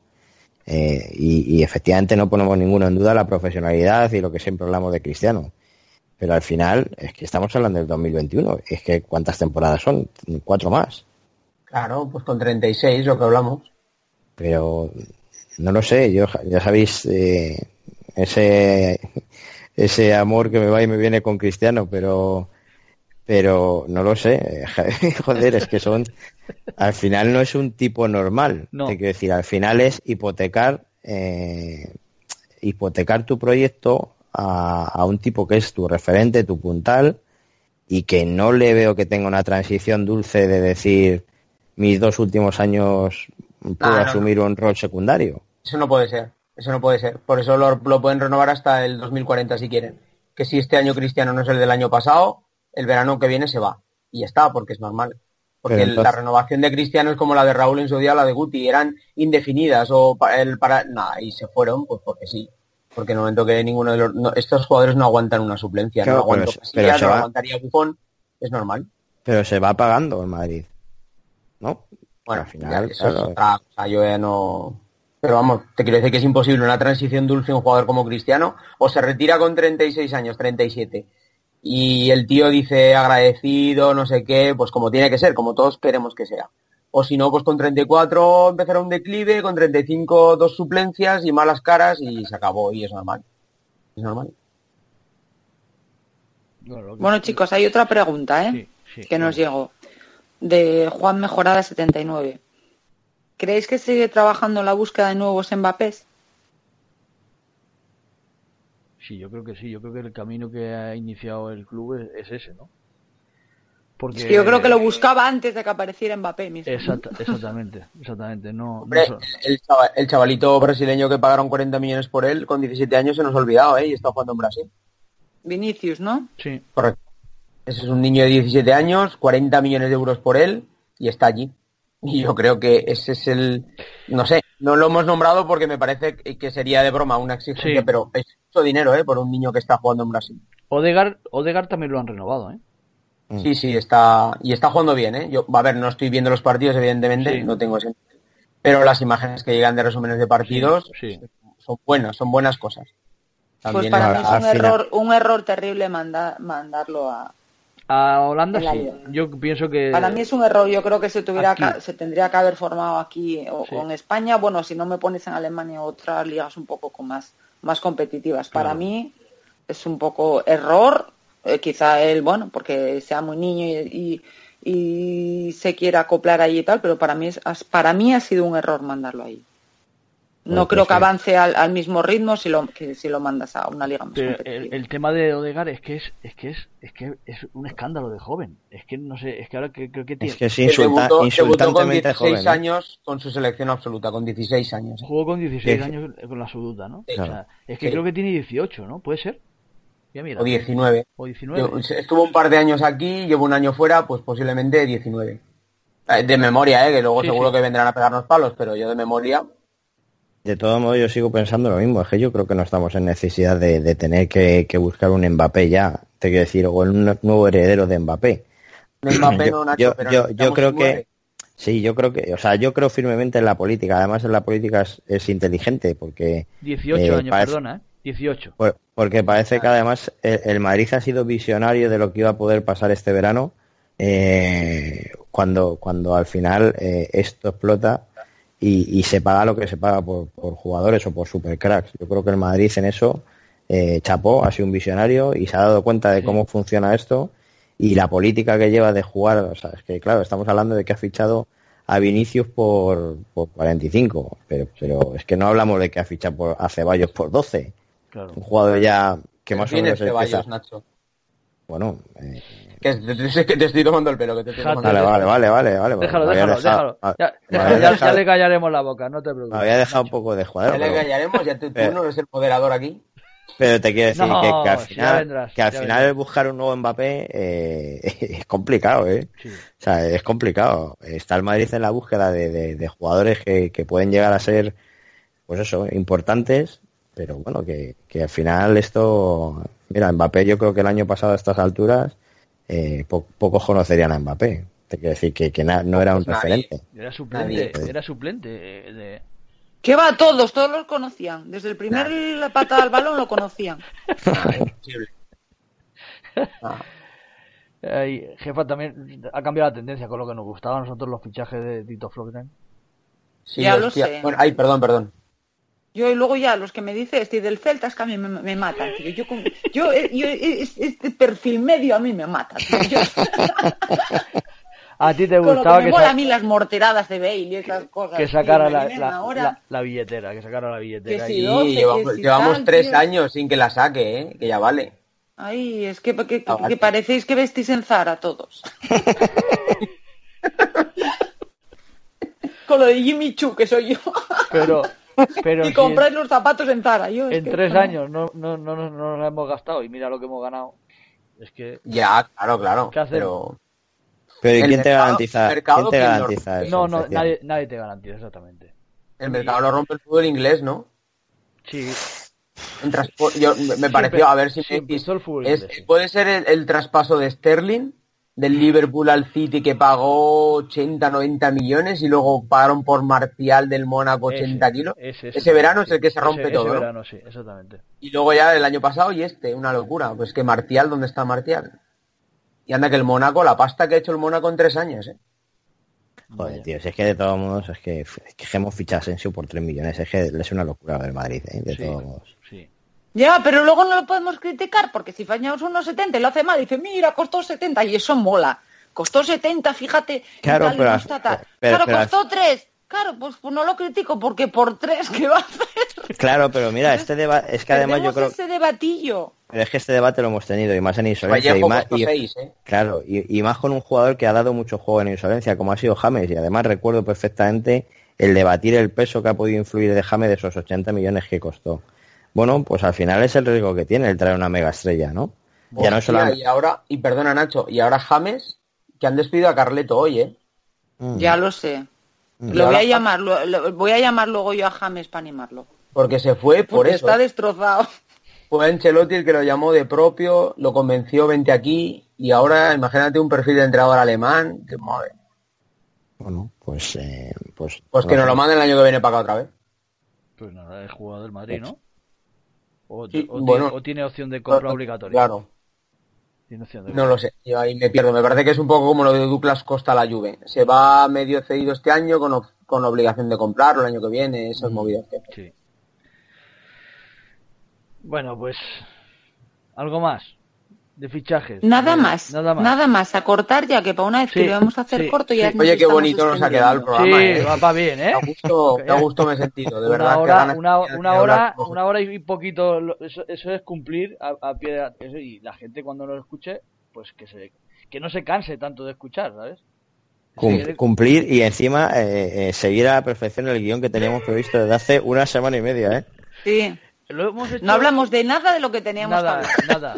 Eh, y, efectivamente no ponemos ninguno en duda la profesionalidad y lo que siempre hablamos de Cristiano. Pero al final es que estamos hablando del 2021. Es que ¿cuántas temporadas son? Cuatro más. Claro, pues con 36 lo que hablamos. Pero no lo sé, yo ya sabéis eh, ese ese amor que me va y me viene con Cristiano, pero pero no lo sé, joder, es que son, al final no es un tipo normal, no. te quiero decir, al final es hipotecar, eh, hipotecar tu proyecto a, un tipo que es tu referente, tu puntal, y que no le veo que tenga una transición dulce de decir, mis dos últimos años puedo asumir un rol secundario. Eso no puede ser, eso no puede ser, por eso lo, lo pueden renovar hasta el 2040 si quieren, que si este año Cristiano no es el del año pasado, el verano que viene se va. Y ya está, porque es normal. Porque la renovación de Cristiano es como la de Raúl en su día, la de Guti, eran indefinidas o para el para nada, y se fueron, pues porque sí. Porque en el momento que ninguno de los estos jugadores no aguantan una suplencia, no aguanto pero, se, aguantaría Bufón, es normal. Pero se va pagando en Madrid. ¿No? Bueno, al final, eso es otra cosa, yo ya no pero vamos, te quiero decir que es imposible una transición dulce un jugador como Cristiano, o se retira con 36 años, 37, y el tío dice agradecido, no sé qué, pues como tiene que ser, como todos queremos que sea. O si no, pues con 34 empezará un declive, con 35 dos suplencias y malas caras y se acabó y es normal. Es normal. Bueno, chicos, hay otra pregunta, ¿eh? que nos llegó de Juan Mejorada 79. ¿Creéis que sigue trabajando en la búsqueda de nuevos Mbappés? Sí, yo creo que sí. Yo creo que el camino que ha iniciado el club es, ese, ¿no? Porque... yo creo que lo buscaba antes de que apareciera Mbappé mismo. exactamente, exactamente. No, el, chavalito brasileño que pagaron 40 millones por él con 17 años se nos ha olvidado, ¿eh? Y está jugando en Brasil. Vinicius, ¿no? Sí. Correcto. Ese es un niño de 17 años, 40 millones de euros por él y está allí. Y yo creo que ese es el, no sé, no lo hemos nombrado porque me parece que sería de broma una exigencia, pero es mucho dinero, ¿eh? Por un niño que está jugando en Brasil. Odegar, Odegar también lo han renovado, ¿eh? Mm. Sí, sí, está, y está jugando bien, ¿eh? Yo, a ver, no estoy viendo los partidos, evidentemente, no tengo ese, pero las imágenes que llegan de resúmenes de partidos son buenas, son buenas cosas. pues para mí es un error, un error terrible mandarlo a, a Holanda sí. Yo pienso que. Para mí es un error. Yo creo que se, tuviera se tendría que haber formado aquí o, en España. Bueno, si no me pones en Alemania otras ligas un poco con más, más competitivas. Para mí es un poco error. Eh, quizá él, bueno, porque sea muy niño y, y, se quiera acoplar ahí y tal, pero para mí, es, para mí ha sido un error mandarlo ahí. No creo que avance al, mismo ritmo si lo, que si lo mandas a una liga más el, tema de Odegar es que es, es que es, es que es un escándalo de joven. Es que no sé, es que ahora que, creo que tiene. Es que es insulta, con 16 ¿eh? años con su selección absoluta, con 16 años. ¿eh? Jugó con 16 años con la absoluta, ¿no? es que creo que tiene 18, ¿no? ¿Puede ser? o 19. O 19. Estuvo un par de años aquí, llevo un año fuera, pues posiblemente 19. Eh, de memoria, ¿eh? Que luego seguro que vendrán a pegarnos palos, pero yo de memoria de todo modo, yo sigo pensando lo mismo. Es que yo creo que no estamos en necesidad de, tener que, buscar un Mbappé ya. Te quiero decir, o un nuevo heredero de Mbappé. Mbappé yo, no, yo, creo que Sí, yo creo que, o sea, yo creo firmemente en la política. Además, en la política es, es inteligente porque 18 Eh, años, parece- perdona, ¿eh? 18. Por- Porque parece que además el, el Madrid ha sido visionario de lo que iba a poder pasar este verano eh, cuando, cuando al final eh, esto explota y, y se paga lo que se paga por, por jugadores o por supercracks. Yo creo que el Madrid en eso eh, chapó, ha sido un visionario y se ha dado cuenta de cómo funciona esto y la política que lleva de jugar. O sea, es que claro, estamos hablando de que ha fichado a Vinicius por, por 45, pero, pero es que no hablamos de que ha fichado por, a Ceballos por 12 Claro. un jugador ya que más o menos Ceballos, Nacho. Bueno, eh, Que te, te- que te estoy tomando el pelo, que te estoy tomando vale, el vale, vale, vale, vale. Déjalo, déjalo, dejado- déjalo. me Ya, déjalo, ya- dejado- ya le callaremos la boca, no te me preocupes. había dejado un poco de jugador. Ya le callaremos, ya tú, no eres el moderador aquí. pero te quiero decir No, que, que al final, vendrás, que al final buscar un nuevo Mbappé eh, es complicado, ¿eh? Sí. O sea, es complicado. Está el Madrid en la búsqueda de, de- de jugadores que, que pueden llegar a ser, pues eso, importantes, pero bueno, que, que al final esto, mira, Mbappé yo creo que el año pasado a estas alturas eh, po- pocos conocerían a Mbappé. Te quiero decir que, no era un nadie. referente. Era suplente, Nadie. era suplente eh, de... Que va, todos, todos los conocían. Desde el primer patada al balón lo conocían. Ah, jefa también ha cambiado la tendencia con lo que nos gustaba a nosotros los fichajes de Tito Flockden. sí, Ya lo hostia. sé. Bueno, ay, perdón, perdón. Yo y luego ya los que me dice este del Celta es que a mí me, me matan. tío. Yo, con- yo, eh, yo, es- este perfil medio a mí me mata. tío. Yo- A ti te con lo que gustaba me que, mola sa- a mí las morteradas de Bale y esas cosas. que sacara me la, la- ahora. la- la billetera, que sacara la billetera. Que y- sí, Sí, 12, que llevamos, si llevamos tal, tres tío. años sin que la saque, ¿eh? Que ya vale. Ay, es que, que, Ah, que parecéis que vestís en Zara todos. Con lo de Jimmy Choo, que soy yo. Pero, pero y si compráis los zapatos en Zara. Yo, es en que- tres años no, no, no, no, no nos hemos gastado y mira lo que hemos ganado. Es que Ya, claro, claro. Pero Pero ¿y El quién te garantiza, quién te garantiza eso? no, no, nadie, nadie te garantiza exactamente. el mercado lo rompe el fútbol inglés, ¿no? Sí, yo, me- pareció, a ver si me empezó el fútbol es- inglés, sí. puede ser el, el traspaso de Sterling del Liverpool al City que pagó 80, 90 millones y luego pagaron por Martial del Mónaco 80 Ese, kilos. ese, Ese, ese, verano es el que se rompe Ese- todo, Ese ¿no? verano, sí, exactamente. Y luego ya el año pasado y este, una locura. Pues que Martial, ¿dónde está Martial? Y anda que el Mónaco, la pasta que ha hecho el Mónaco en tres años, ¿eh? Joder, tío, si es que de todos modos, es que, es que hemos fichado a Asensio por 3 millones, es que es una locura del Madrid, ¿eh? de Sí, todos modos. sí. Ya, pero luego no lo podemos criticar porque si fallamos unos 70 y lo hace mal, dice, mira, costó 70 y eso mola. Costó 70, fíjate. Claro, tal, pero- no está tal. pero- claro, pero- costó 3. Claro, pues, pues no lo critico porque por 3, ¿qué va a hacer? Claro, pero mira, este debate, es que además yo creo, ese debatillo. pero es que este debate lo hemos tenido y más en insolencia y más, costó y- seis, ¿eh? claro, y, y más con un jugador que ha dado mucho juego en insolencia, como ha sido James, y además recuerdo perfectamente el debatir el peso que ha podido influir de James de esos 80 millones que costó. Bueno, pues al final es el riesgo que tiene el traer una mega estrella, ¿no? Ya no solo Y ahora, y perdona Nacho, y ahora James, que han despedido a Carleto hoy, ¿eh? Mm. Ya lo sé. Y Lo voy a llamar, lo- lo- voy a llamar luego yo a James para animarlo. Porque se fue por Porque eso. está destrozado. Fue Ancelotti el que lo llamó de propio, lo convenció, vente aquí, y ahora imagínate un perfil de entrenador alemán, que madre. Bueno, pues, eh, pues, Pues que nos lo manden el año que viene para acá otra vez. Pues nada, es jugador del Madrid, ¿no? O, Sí, o bueno. tiene, o tiene opción de compra obligatoria. Claro, Tiene opción de no lo sé, yo ahí me pierdo. Me parece que es un poco como lo de Douglas Costa a la Juve. Se va medio cedido este año con, con obligación de comprarlo el año que viene, esas movidas. que- Sí. Bueno, pues algo más de fichajes. Nada más, Nada nada más. más. A cortar ya, que para una vez Sí, que lo vamos a hacer sí, corto ya sí. Oye, qué bonito nos ha quedado el programa. Sí, ¿eh? va, va bien, ¿eh? Qué a gusto, a gusto me he sentido, de una verdad. hora, una, una hora, una hora y poquito, eso, eso es cumplir a, a pie de eso, y la gente cuando lo escuche, pues que se que no se canse tanto de escuchar, ¿sabes? cum- cumplir y encima eh, eh, seguir a la perfección el guion que teníamos previsto desde hace una semana y media, ¿eh? Sí. Lo hemos hecho No hablamos de nada de lo que teníamos nada, que hablar. nada.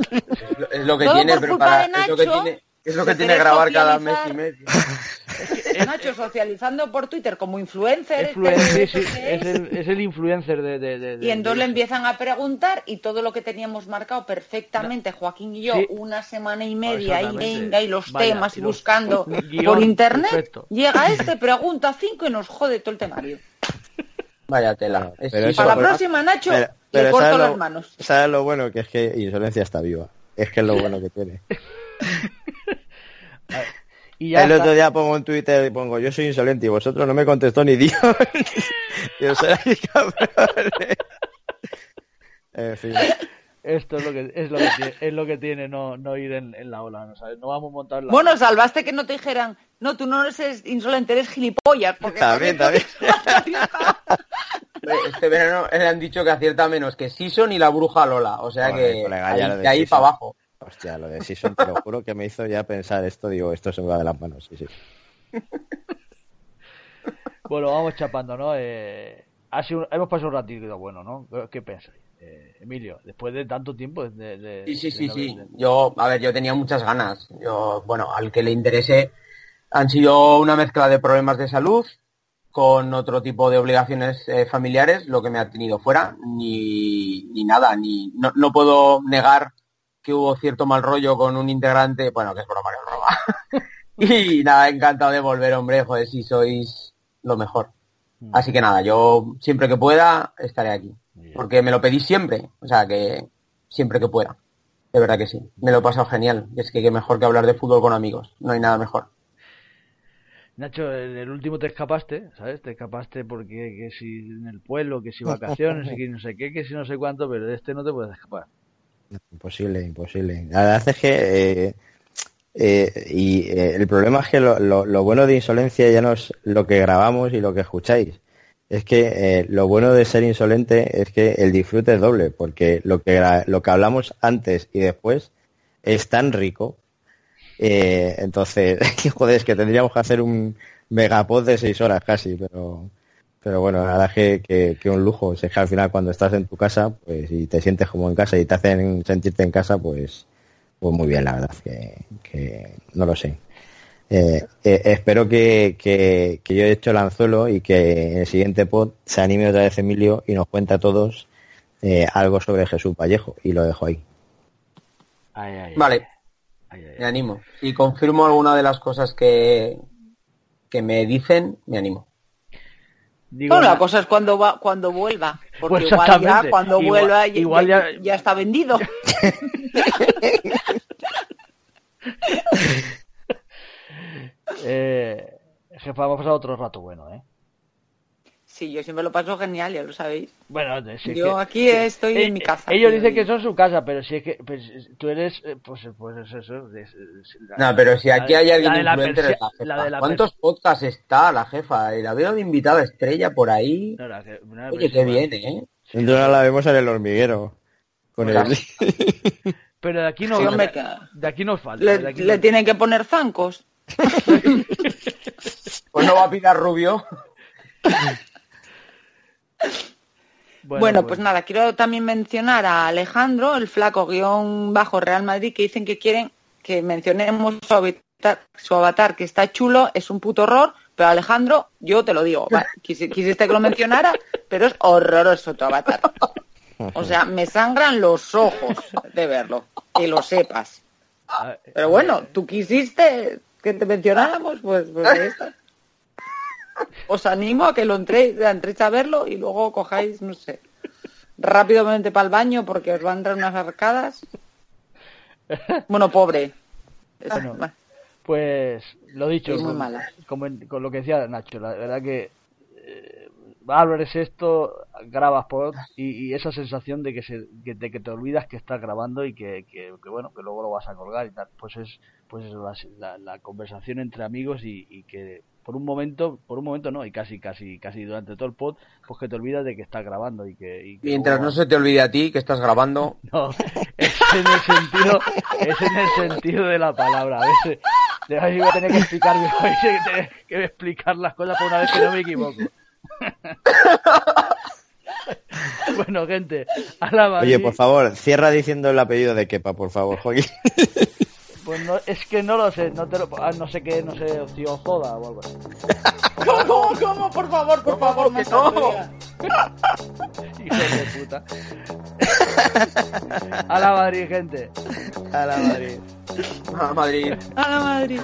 Es lo que Todo tiene, por pero culpa para, de es lo que Nacho, tiene, es lo que tiene grabar cada mes y medio. Nacho socializando por Twitter como influencer. Influencer, este- sí, sí, es, el, es el influencer de... de, de- de- Y entonces le empiezan a preguntar y todo lo que teníamos marcado perfectamente, Joaquín y yo, Sí. una semana y media y venga y los Vaya, temas y los- buscando guion por internet, perfecto. llega este, pregunta cinco y nos jode todo el temario. Vaya tela. Eso- Para la próxima, Nacho, Pero, le corto ¿sabes las lo- manos. ¿Sabes lo bueno? Que es que Insolencia está viva. Es que es lo bueno que tiene. Y ya el está. otro día pongo en Twitter y pongo yo soy insolente y vosotros no me contestó ni Dios. y os erais cabrones. En fin. Esto es lo que es lo que tiene, es lo que tiene no, no ir en, en la ola, ¿no sabes? No vamos a montar la Bueno, salvaste que no te dijeran, no, tú no eres insolente, eres gilipollas. Porque También, también. Este verano le han dicho que acierta menos que Sison y la bruja Lola. O sea Joder, que colega, ahí, de de ahí Sison. para abajo. Hostia, lo de Season, te lo juro que me hizo ya pensar esto. Digo, esto se me va de las manos. Sí, sí. Bueno, vamos chapando, ¿no? Eh, ha sido- hemos pasado un ratito bueno, ¿no? ¿Qué- ¿Qué pensáis? Eh, Emilio, después de tanto tiempo de, de- Sí, sí, de sí, Yo, a ver, yo tenía muchas ganas. Yo, bueno, al que le interese, han sido una mezcla de problemas de salud con otro tipo de obligaciones eh, familiares, lo que me ha tenido fuera, ni, ni nada, ni no, no puedo negar que hubo cierto mal rollo con un integrante, bueno, que es broma, que es broma. y nada, encantado de volver, hombre, joder, si sois lo mejor. Así que nada, yo siempre que pueda estaré aquí. Porque me lo pedí siempre, o sea que siempre que pueda. De verdad que sí. Me lo he pasado genial. Es que qué mejor que hablar de fútbol con amigos. No hay nada mejor. Nacho, en el último te escapaste, ¿sabes? Te escapaste porque que si en el pueblo, que si vacaciones, que no sé qué, que si no sé cuánto, pero de este no te puedes escapar. Imposible, imposible. La verdad es que eh, eh, y eh, el problema es que lo, lo- lo bueno de insolencia ya no es lo que grabamos y lo que escucháis. Es que lo bueno de ser insolente es que el disfrute es doble, porque lo que lo que hablamos antes y después es tan rico. Eh, entonces, joder, es que tendríamos que hacer un megapod de seis horas casi, pero pero bueno, la verdad es que, que, que un lujo. Es que al final cuando estás en tu casa, pues y te sientes como en casa y te hacen sentirte en casa, pues, pues muy bien, la verdad, que, que no lo sé. Eh, eh, espero que, que, que yo he hecho el anzuelo y que en el siguiente pod se anime otra vez Emilio y nos cuente a todos eh, algo sobre Jesús Vallejo y lo dejo ahí. Ay, ay, ay. Vale, Ay, ay, me animo. Si confirmo alguna de las cosas que, que me dicen, me animo. Digo, Bueno, la cosa es cuando va, cuando vuelva, porque Pues igual ya cuando Igual- vuelva ya, igual ya- ya- ya está vendido. eh, jefa, vamos a pasar otro rato bueno, ¿eh? Sí, yo siempre lo paso genial, ya lo sabéis. Bueno, de- si es Yo que- aquí estoy Eh, en mi casa. Ellos dicen que son su casa, pero si es que pues, tú eres, eh, pues, pues es eso. de- es- la- No, pero si aquí hay alguien la de la influencer es persia- la jefa. la de la ¿Cuántos podcasts está la jefa? Y la veo de invitada estrella por ahí. no, la que- una Oye, qué persia- bien, ¿eh? Entonces ahora la vemos en el hormiguero. Con el... Pero de aquí no, Sí, hombre, de, aquí nos falta. le, de aquí le no- tienen que poner zancos. Pues no va a pillar rubio. Bueno, pues nada, quiero también mencionar a Alejandro, el flaco guion bajo Real Madrid, que dicen que quieren que mencionemos su avatar, su avatar, que está chulo, es un puto horror, pero Alejandro, yo te lo digo, quisiste que lo mencionara, pero es horroroso tu avatar. O sea, me sangran los ojos de verlo, que lo sepas. Ah, Pero bueno, tú quisiste que te mencionáramos, pues, pues ahí está. Os animo a que lo entréis, entréis a verlo y luego cojáis, no sé, rápidamente para el baño porque os van a entrar unas arcadas. Bueno, pobre. Bueno. Pues lo dicho, Es muy con, mala. con lo que decía Nacho, la verdad que eh, Álvaro es esto, grabas pod y, y esa sensación de que, se, que- de que te olvidas que estás grabando y que, que- que, bueno, que luego lo vas a colgar y tal, pues es pues es la, la- la conversación entre amigos y, y que por un momento, por un momento no, y casi casi casi durante todo el pod, pues que te olvidas de que estás grabando y que, y que Mientras no se te olvide a ti que estás grabando. no, es en el sentido, es en el sentido de la palabra. A veces, de ahí voy a tener que explicar, voy a tener que explicar las cosas por una vez que no me equivoco. bueno, gente, a la Oye, por favor, cierra diciendo el apellido de Kepa, por favor, Joaquín. Pues no, es que no lo sé, no te lo, ah, no sé qué, no sé, tío, joda o algo así. ¿Cómo, cómo? Por favor, por favor, que no. Hijo de puta. A la Madrid, gente. A la Madrid. A la Madrid. A la Madrid.